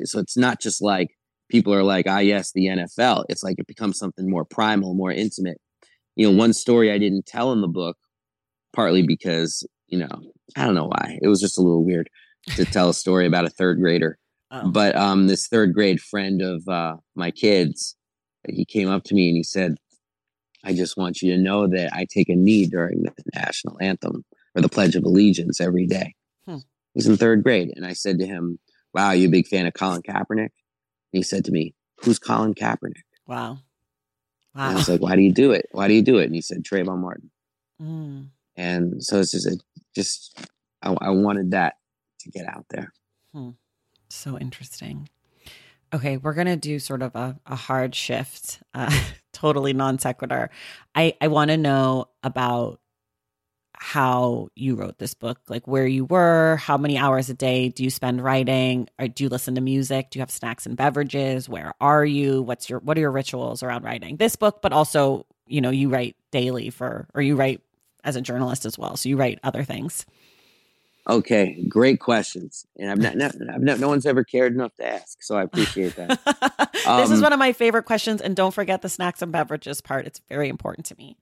so it's not just like people are like, ah, yes, the NFL. It's like it becomes something more primal, more intimate. You know, one story I didn't tell in the book, partly because, you know, I don't know why. It was just a little weird to tell a story about a third grader Oh. but um this third grade friend of uh my kids he came up to me and he said i just want you to know that i take a knee during the national anthem or the pledge of allegiance every day Hmm. he's in third grade and i said to him wow you a big fan of colin kaepernick and he said to me who's colin kaepernick Wow. and i was like why do you do it why do you do it and he said trayvon martin Mm, and so it's just a, just I, I wanted that to to get out there. Hmm. So interesting. Okay, we're gonna do sort of a, a hard shift, uh, totally non sequitur. I I want to know about how you wrote this book, like where you were, how many hours a day do you spend writing, or do you listen to music? Do you have snacks and beverages? Where are you? What's your what are your rituals around writing this book? But also, you know, you write daily for, or you write as a journalist as well, so you write other things. Okay, great questions, and I've not, not, I've not, no one's ever cared enough to ask, so I appreciate that. this um, is one of my favorite questions, and don't forget the snacks and beverages part; it's very important to me.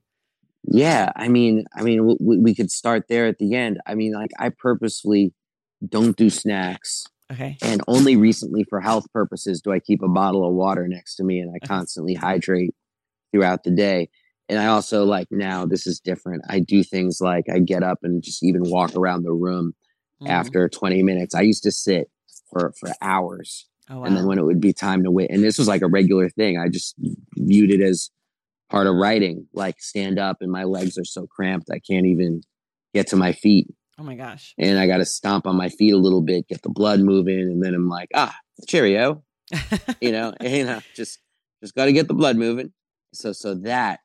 Yeah, I mean, I mean, we, we could start there at the end. I mean, like I purposely don't do snacks. Okay. And only recently, for health purposes, do I keep a bottle of water next to me, and I constantly hydrate throughout the day and I also like now this is different. I do things like I get up and just even walk around the room mm-hmm. after 20 minutes. I used to sit for for hours. Oh, wow. And then when it would be time to wait, and this was like a regular thing, I just viewed it as part of writing, like stand up and my legs are so cramped I can't even get to my feet. Oh my gosh. And I got to stomp on my feet a little bit, get the blood moving. And then I'm like, ah, cheerio, you know, and, you know, just, just got to get the blood moving. So, so that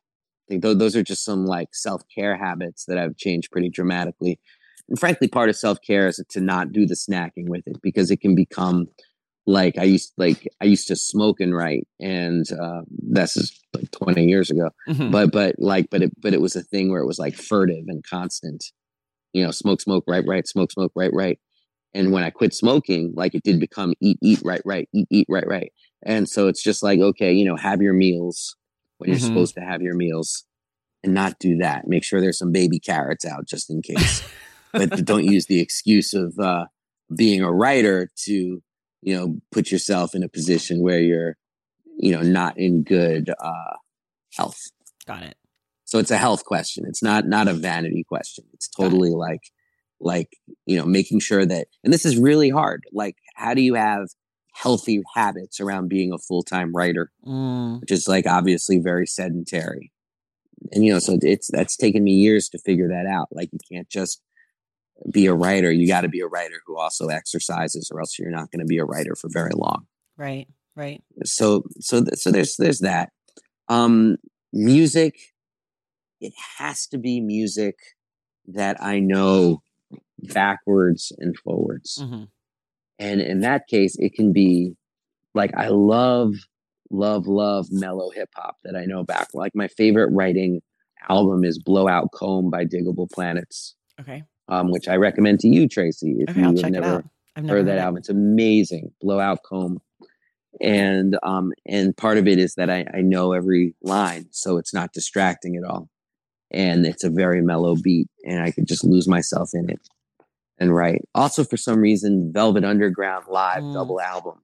think th- those are just some like self care habits that I've changed pretty dramatically. And frankly, part of self care is to not do the snacking with it because it can become like I used like I used to smoke and write, and uh, this is like twenty years ago. Mm-hmm. But but like but it but it was a thing where it was like furtive and constant. You know, smoke, smoke, right, right, smoke, smoke, right, right. And when I quit smoking, like it did become eat, eat, right, right, eat, eat, right, right. And so it's just like, okay, you know, have your meals, when you're mm-hmm. supposed to have your meals and not do that. Make sure there's some baby carrots out just in case. but don't use the excuse of uh, being a writer to, you know, put yourself in a position where you're, you know, not in good uh, health. Got it. So it's a health question. It's not not a vanity question. It's totally like like you know making sure that and this is really hard. Like how do you have healthy habits around being a full-time writer mm. which is like obviously very sedentary. And you know so it's that's taken me years to figure that out. Like you can't just be a writer. You got to be a writer who also exercises or else you're not going to be a writer for very long. Right right. So so so there's there's that. Um music it has to be music that i know backwards and forwards. Mm-hmm. And in that case, it can be like I love, love, love mellow hip hop that I know back. Like my favorite writing album is Blowout Comb by Digable Planets. Okay. Um, which I recommend to you, Tracy. If okay, you I'll have never, never heard that album, it's amazing. Blowout Comb. And um, and part of it is that I, I know every line, so it's not distracting at all. And it's a very mellow beat, and I could just lose myself in it and write. Also, for some reason, Velvet Underground live mm. double album.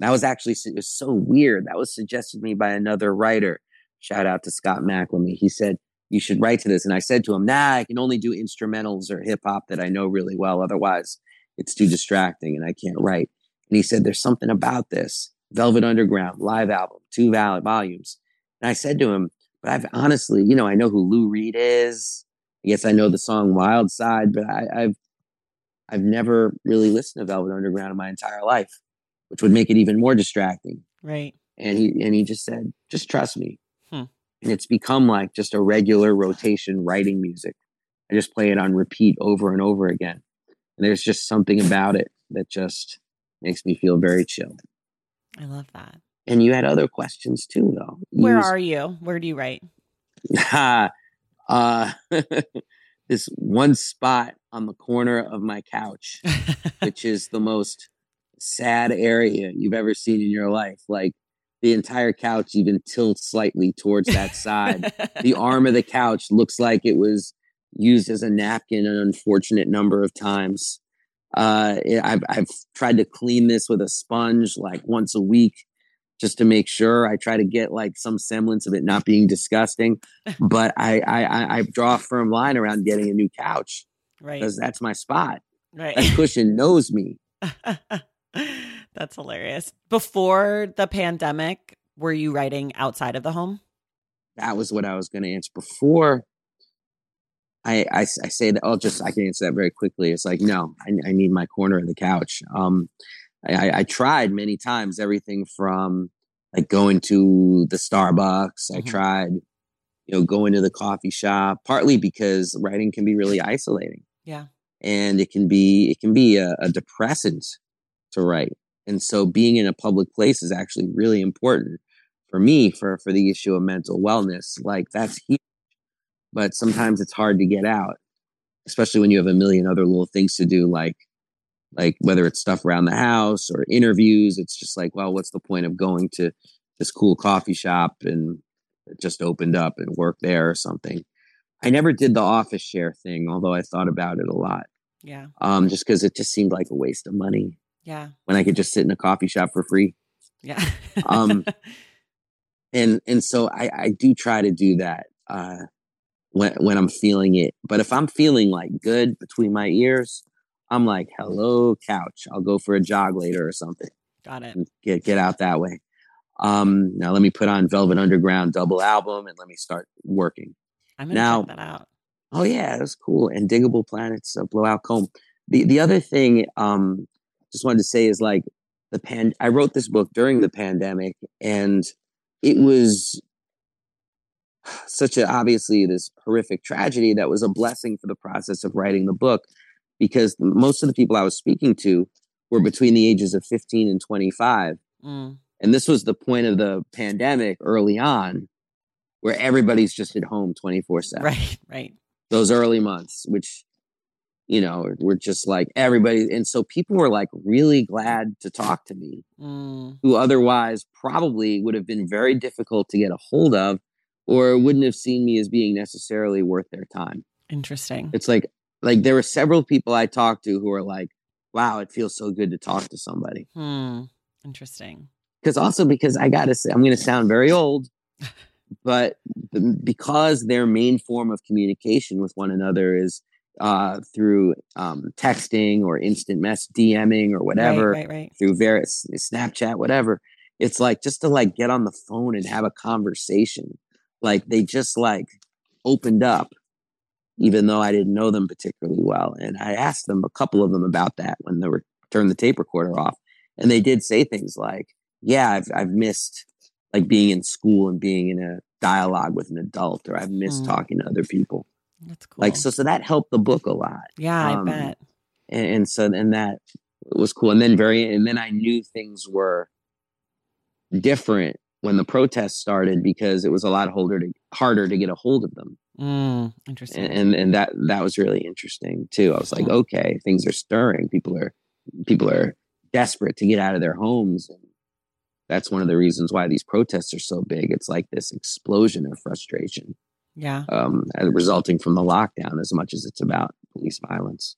That was actually it was so weird. That was suggested to me by another writer. Shout out to Scott McLemee. He said you should write to this, and I said to him, "Nah, I can only do instrumentals or hip hop that I know really well. Otherwise, it's too distracting, and I can't write." And he said, "There's something about this Velvet Underground live album, two valid volumes." And I said to him, "But I've honestly, you know, I know who Lou Reed is. I guess I know the song Wild Side, but I, I've I've never really listened to Velvet Underground in my entire life, which would make it even more distracting. Right. And he and he just said, just trust me. Hmm. And it's become like just a regular rotation writing music. I just play it on repeat over and over again. And there's just something about it that just makes me feel very chill. I love that. And you had other questions too, though. Where are you? Where do you write? uh, this one spot on the corner of my couch, which is the most sad area you've ever seen in your life. Like the entire couch even tilts slightly towards that side. the arm of the couch looks like it was used as a napkin an unfortunate number of times. Uh, I've, I've tried to clean this with a sponge like once a week just to make sure. I try to get like some semblance of it not being disgusting, but I I, I draw a firm line around getting a new couch, right? Because that's my spot. Right, that cushion knows me. that's hilarious. Before the pandemic, were you writing outside of the home? That was what I was going to answer before. I, I, I say that I'll just I can answer that very quickly. It's like no, I, I need my corner of the couch. Um, I, I tried many times everything from like going to the Starbucks. Mm-hmm. I tried, you know, going to the coffee shop. Partly because writing can be really isolating. Yeah, and it can be it can be a, a depressant to write. And so being in a public place is actually really important for me for for the issue of mental wellness. Like that's huge but sometimes it's hard to get out, especially when you have a million other little things to do, like like whether it's stuff around the house or interviews. It's just like, well, what's the point of going to this cool coffee shop and it just opened up and work there or something? I never did the office share thing, although I thought about it a lot. Yeah. Um, just because it just seemed like a waste of money. Yeah. When I could just sit in a coffee shop for free. Yeah. um, and and so I I do try to do that. Uh, when when I'm feeling it. But if I'm feeling like good between my ears, I'm like, hello, couch. I'll go for a jog later or something. Got it. Get get out that way. Um, now let me put on Velvet Underground double album and let me start working. I'm gonna now, check that out. Oh yeah, that's cool. And Digable Planets, uh, Blowout Comb. The the other thing, um, just wanted to say is like the pan. I wrote this book during the pandemic, and it was such a obviously this horrific tragedy that was a blessing for the process of writing the book because most of the people I was speaking to were between the ages of 15 and 25. Mm. And this was the point of the pandemic early on where everybody's just at home 24 7. Right, right. Those early months, which, you know, were just like everybody. And so people were like really glad to talk to me, mm. who otherwise probably would have been very difficult to get a hold of or wouldn't have seen me as being necessarily worth their time. Interesting. It's like like there were several people I talked to who are like, "Wow, it feels so good to talk to somebody." Hmm. Interesting. Because also because I gotta say, I'm going to sound very old, but because their main form of communication with one another is uh, through um, texting or instant mess DMing or whatever, right, right, right. through various Snapchat, whatever. It's like just to like get on the phone and have a conversation like they just like opened up even though I didn't know them particularly well. And I asked them a couple of them about that when they were turned the tape recorder off. And they did say things like, yeah, I've, I've missed like being in school and being in a dialogue with an adult, or I've missed mm. talking to other people. That's cool. Like, so, so that helped the book a lot. Yeah, um, I bet. And, and so, and that was cool. And then very, and then I knew things were different when the protests started because it was a lot harder to, harder to get a hold of them. Mm, interesting. And, and, and that that was really interesting too. I was like, okay, things are stirring. People are people are desperate to get out of their homes. And that's one of the reasons why these protests are so big. It's like this explosion of frustration. Yeah. Um, resulting from the lockdown as much as it's about police violence.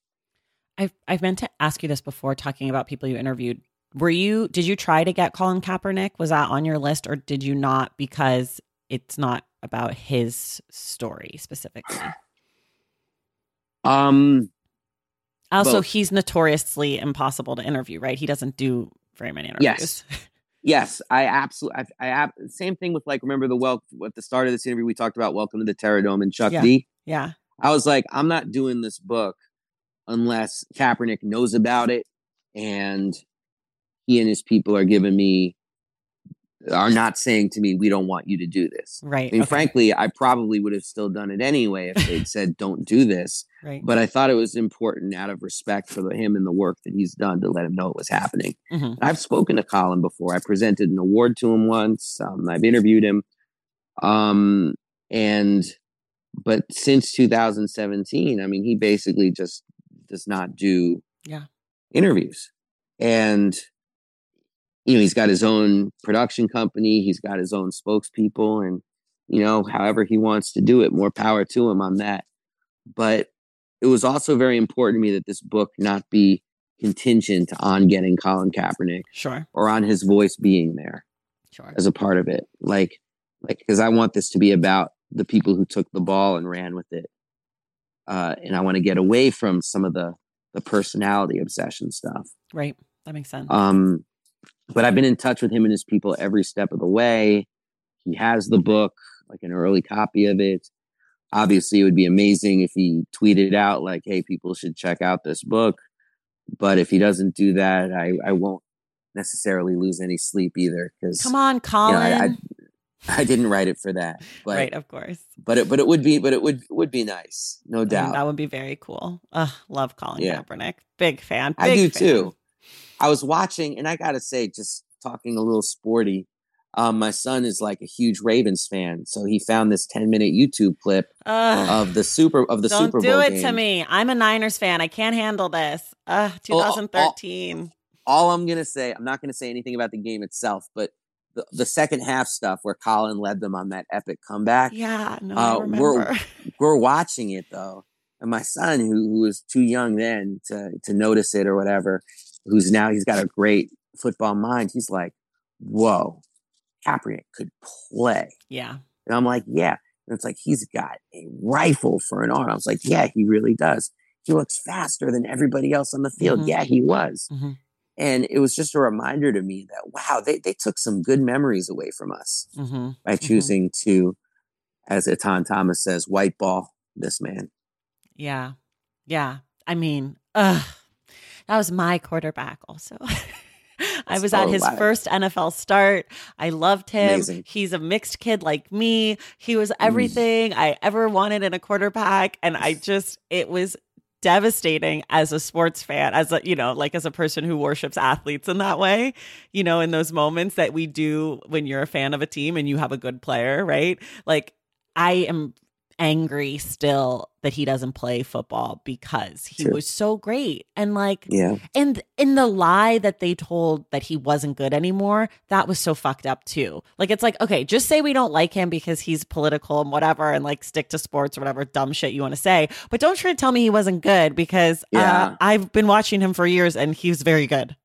I've I've meant to ask you this before talking about people you interviewed were you did you try to get Colin Kaepernick? Was that on your list or did you not because it's not about his story specifically? Um also both. he's notoriously impossible to interview, right? He doesn't do very many interviews. Yes. Yes, I absolutely. I, I same thing with like remember the well at the start of this interview we talked about Welcome to the Terrordome and Chuck yeah. D. Yeah, I was like, I'm not doing this book unless Kaepernick knows about it and he and his people are giving me are not saying to me, we don't want you to do this. Right. I mean, okay. frankly, I probably would have still done it anyway if they'd said, don't do this. Right. But I thought it was important out of respect for him and the work that he's done to let him know it was happening. Mm-hmm. I've spoken to Colin before. I presented an award to him once. Um, I've interviewed him. Um, and, but since 2017, I mean, he basically just does not do yeah. interviews. And you know, he's got his own production company, he's got his own spokespeople, and you know, however he wants to do it, more power to him on that. But it was also very important to me that this book not be contingent on getting Colin Kaepernick, sure, or on his voice being there, sure, as a part of it. Like, like because I want this to be about the people who took the ball and ran with it, uh, and I want to get away from some of the the personality obsession stuff. Right, that makes sense. Um, but I've been in touch with him and his people every step of the way. He has the book, like an early copy of it. obviously it would be amazing if he tweeted out like, "Hey, people should check out this book." But if he doesn't do that, I I won't necessarily lose any sleep either. Because come on, Colin. You know, I, I, I, didn't write it for that, but, right? Of course. But it but it would be but it would would be nice, no doubt. That would be very cool. Ugh, love Colin yeah. Kaepernick. Big fan. Big I do fan. too. I was watching, and I gotta say, just talking a little sporty. Um, my son is like a huge Ravens fan, so he found this ten minute YouTube clip Ugh. of the super of the Don't Super Bowl. Do it game. to me. I'm a Niners fan. I can't handle this. Ugh, 2013. All, all, all I'm gonna say, I'm not gonna say anything about the game itself, but the, the second half stuff where Colin led them on that epic comeback. Yeah, no, uh, I remember. We're we're watching it though, and my son, who, who was too young then to to notice it or whatever, who's now he's got a great football mind. He's like, "Whoa, Kaepernick could play. Yeah. And I'm like, yeah. And it's like, he's got a rifle for an arm. I was like, yeah, he really does. He looks faster than everybody else on the field. Mm-hmm. Yeah, he was. Mm-hmm. And it was just a reminder to me that, wow, they, they took some good memories away from us mm-hmm. by mm-hmm. choosing to, as Etan Thomas says, white ball this man. Yeah. Yeah. I mean, ugh, that was my quarterback also. I was at his first NFL start. I loved him. Amazing. He's a mixed kid like me. He was mm. everything mm. I ever wanted in a quarterback. And I just, it was devastating as a sports fan, as a, you know, like as a person who worships athletes in that way, you know, in those moments that we do when you're a fan of a team and you have a good player, right? Like, I am angry still that he doesn't play football because he was so great. And like yeah. and in the lie that they told that he wasn't good anymore that was so fucked up too. Like it's like okay just say we don't like him because he's political and whatever and like stick to sports or whatever dumb shit you want to say but don't try to tell me he wasn't good because uh, yeah. uh, i've been watching him for years and he was very good.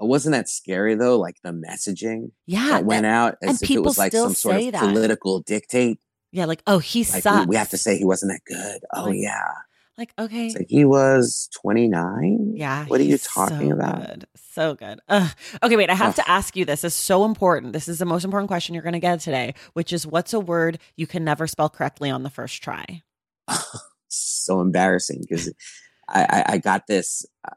Wasn't that scary though like the messaging yeah that went out as if it was like some sort of that. political dictate yeah, like oh, he like, sucks. We, have to say he wasn't that good. Oh like, yeah. Like okay, like he was twenty nine. Yeah. What are you talking so about? Good. So good. Ugh. Okay, wait. I have Ugh. to ask you this. this. is so important. This is the most important question you're going to get today, which is what's a word you can never spell correctly on the first try? so embarrassing because I, I, I, got this. Uh,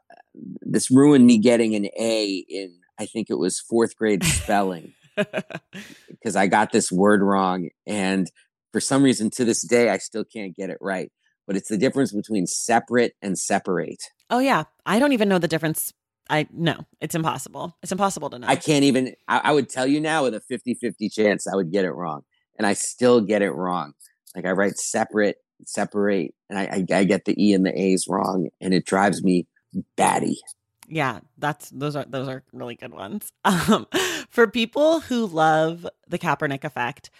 this ruined me getting an A in I think it was fourth grade spelling because I got this word wrong and for some reason to this day I still can't get it right. But it's the difference between separate and separate. Oh yeah. I don't even know the difference. I no, it's impossible. It's impossible to know. I can't even I, I would tell you now with a 50-50 chance I would get it wrong. And I still get it wrong. Like I write separate, separate, and I, I, I get the E and the A's wrong, and it drives me batty. Yeah, that's those are those are really good ones. Um, for people who love the Kaepernick effect,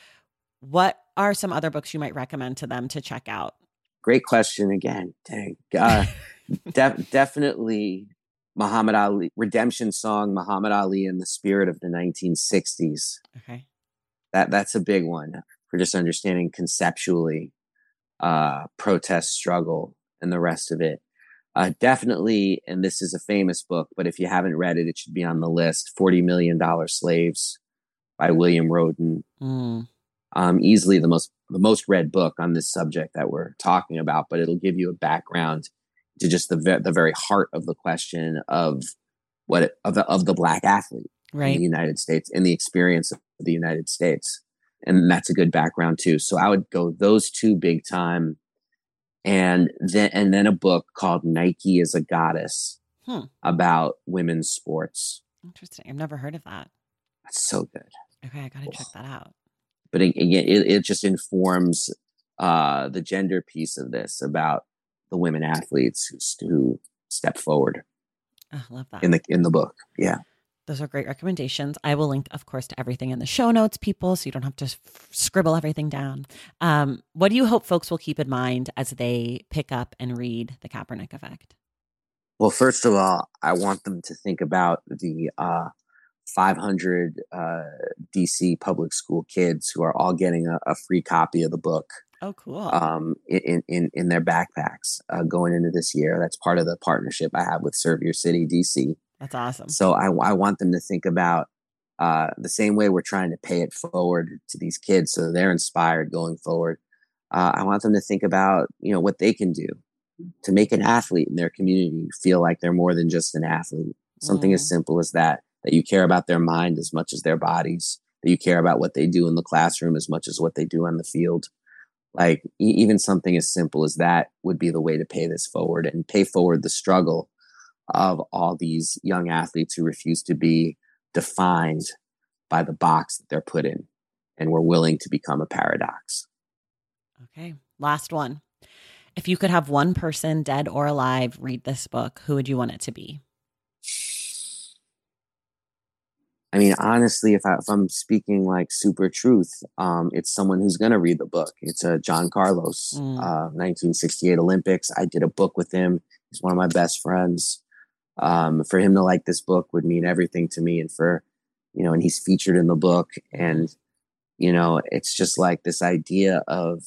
what are some other books you might recommend to them to check out? Great question again. Dang. Uh, def- definitely Muhammad Ali, Redemption Song, Muhammad Ali in the Spirit of the 1960s. Okay. That That's a big one for just understanding conceptually uh, protest struggle and the rest of it. Uh, definitely, and this is a famous book, but if you haven't read it, it should be on the list $40 Million Slaves by William Rhoden. Mm um, easily the most the most read book on this subject that we're talking about, but it'll give you a background to just the ve- the very heart of the question of what it, of the of the black athlete right. in the United States and the experience of the United States, and that's a good background too. So I would go those two big time, and then and then a book called Nike is a Goddess hmm. about women's sports. Interesting. I've never heard of that. That's so good. Okay, I got to check that out but again, it, it just informs uh, the gender piece of this about the women athletes who, who step forward. I love that in the in the book. Yeah. Those are great recommendations. I will link, of course, to everything in the show notes, people, so you don't have to scribble everything down. Um, what do you hope folks will keep in mind as they pick up and read The Kaepernick Effect? Well, first of all, I want them to think about the uh, 500 uh, DC public school kids who are all getting a, a, free copy of the book. Oh, cool! Um, in in in their backpacks uh, going into this year. That's part of the partnership I have with Serve Your City DC. That's awesome. So I, I want them to think about uh, the same way we're trying to pay it forward to these kids, so they're inspired going forward. Uh, I want them to think about, you know, what they can do to make an athlete in their community feel like they're more than just an athlete. Something mm. as simple as that, that you care about their mind as much as their bodies, that you care about what they do in the classroom as much as what they do on the field. Like even something as simple as that would be the way to pay this forward and pay forward the struggle of all these young athletes who refuse to be defined by the box that they're put in and we're willing to become a paradox. Okay. Last one. If you could have one person, dead or alive, read this book, who would you want it to be? I mean, honestly, if, I, if I'm speaking like super truth, um, it's someone who's going to read the book. It's a uh, John Carlos, mm. uh, 1968 Olympics. I did a book with him. He's one of my best friends. Um, for him to like this book would mean everything to me, and for you know, and he's featured in the book, and you know, it's just like this idea of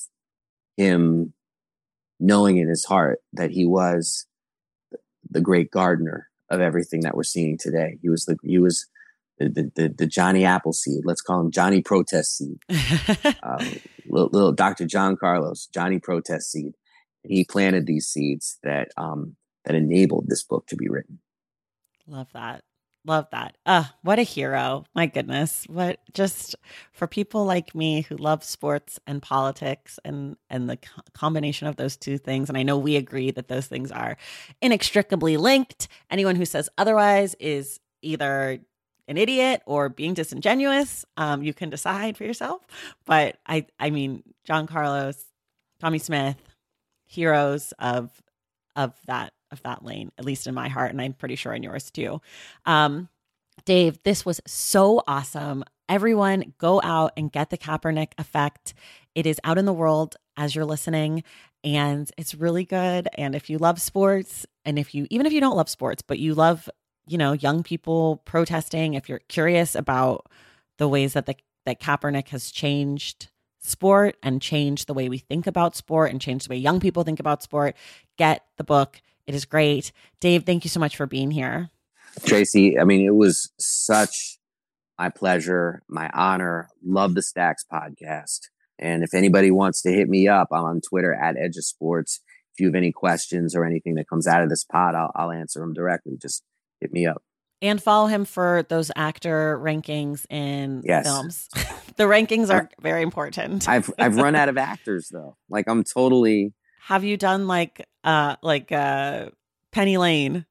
him knowing in his heart that he was the great gardener of everything that we're seeing today. He was the he was the, the, the Johnny Appleseed. Let's call him Johnny Protest Seed. um, little, little, Dr. John Carlos, Johnny Protest Seed. He planted these seeds that um, that enabled this book to be written. Love that. Love that. Uh, what a hero. My goodness. What just for people like me who love sports and politics and and the co- combination of those two things and I know we agree that those things are inextricably linked. Anyone who says otherwise is either an idiot or being disingenuous. Um, you can decide for yourself. But I, I mean, John Carlos, Tommie Smith, heroes of of that of that lane, at least in my heart, and I'm pretty sure in yours too. Um, Dave, this was so awesome. Everyone, go out and get the Kaepernick effect. It is out in the world as you're listening, and it's really good. And if you love sports, and if you even if you don't love sports, but you love you know, young people protesting, if you're curious about the ways that the that Kaepernick has changed sport and changed the way we think about sport and changed the way young people think about sport, get the book. It is great. Dave, thank you so much for being here. Tracy, I mean, it was such my pleasure, my honor. Love the Stacks podcast. And if anybody wants to hit me up, I'm on Twitter at Edge of Sports. If you have any questions or anything that comes out of this pod, I'll, I'll answer them directly. Just hit me up. And follow him for those actor rankings in yes. films. the rankings are very important. I've I've run out of actors though. Like I'm totally Have you done like uh like uh Penny Lane?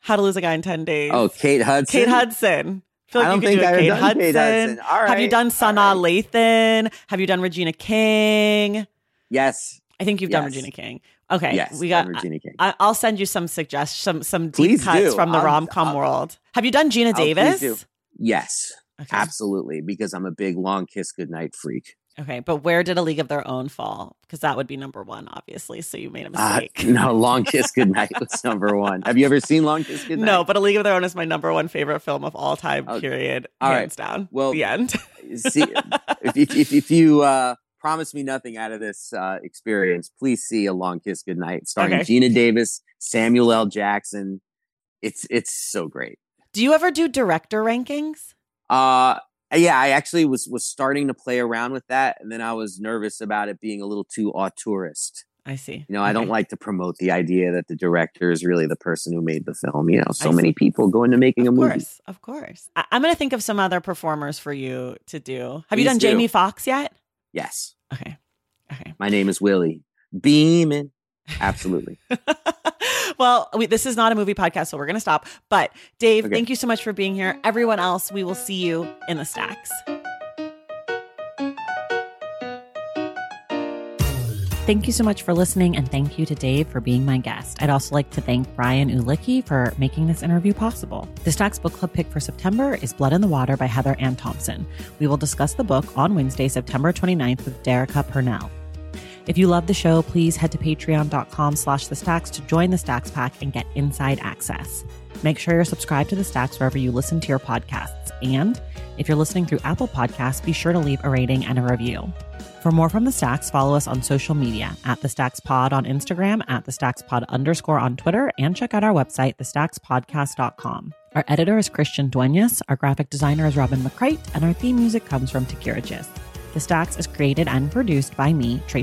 How to lose a guy in 10 days. Oh, Kate Hudson. Kate Hudson. I, feel like I don't think I've Kate done Hudson. Kate Hudson. All right. Have you done Sanaa Lathan? Have you done Regina King? Yes. I think you've yes. done Regina King. Okay, yes, we got Regina King. I, will send you some suggestions, some some deep please cuts do. from the rom com world. Have you done Geena Davis? Yes, okay. absolutely. Because I'm a big long kiss goodnight freak. Okay, but where did A League of Their Own fall? Because that would be number one, obviously. So you made a uh, mistake. Uh, no, Long Kiss Goodnight was number one. Have you ever seen Long Kiss Goodnight? No, but A League of Their Own is my number one favorite film of all time. Okay. Period. All hands right. down. Well, the end. see, if, if, if you uh, promise me nothing out of this uh, experience, please see A Long Kiss Goodnight, starring okay. Geena Davis, Samuel L. Jackson. It's it's so great. Do you ever do director rankings? Uh yeah, I actually was was starting to play around with that, and then I was nervous about it being a little too auteurist. I see. You know, okay. I don't like to promote the idea that the director is really the person who made the film. You know, so many people go into making of a movie. Of course, of course. I- am going to think of some other performers for you to do. Have Please you done do. Jamie Foxx yet? Yes. Okay. Okay. My name is Willie. Beamen. Absolutely. well, we, this is not a movie podcast, so we're going to stop. But Dave, okay. thank you so much for being here. Everyone else, we will see you in the stacks. Thank you so much for listening, and thank you to Dave for being my guest. I'd also like to thank Brian Ulicki for making this interview possible. The Stacks Book Club pick for September is Blood in the Water by Heather Ann Thompson. We will discuss the book on Wednesday, September 29th with Derecka Purnell. If you love the show, please head to patreon.com slash the stacks to join the Stacks Pack and get inside access. Make sure you're subscribed to the Stacks wherever you listen to your podcasts. And if you're listening through Apple Podcasts, be sure to leave a rating and a review. For more from the Stacks, follow us on social media at the Stacks Pod on Instagram, at the Stacks Pod underscore on Twitter, and check out our website, thestackspodcast.com. Our editor is Christian Duenas, our graphic designer is Robin McCrite, and our theme music comes from Takira The Stacks is created and produced by me, Tracy.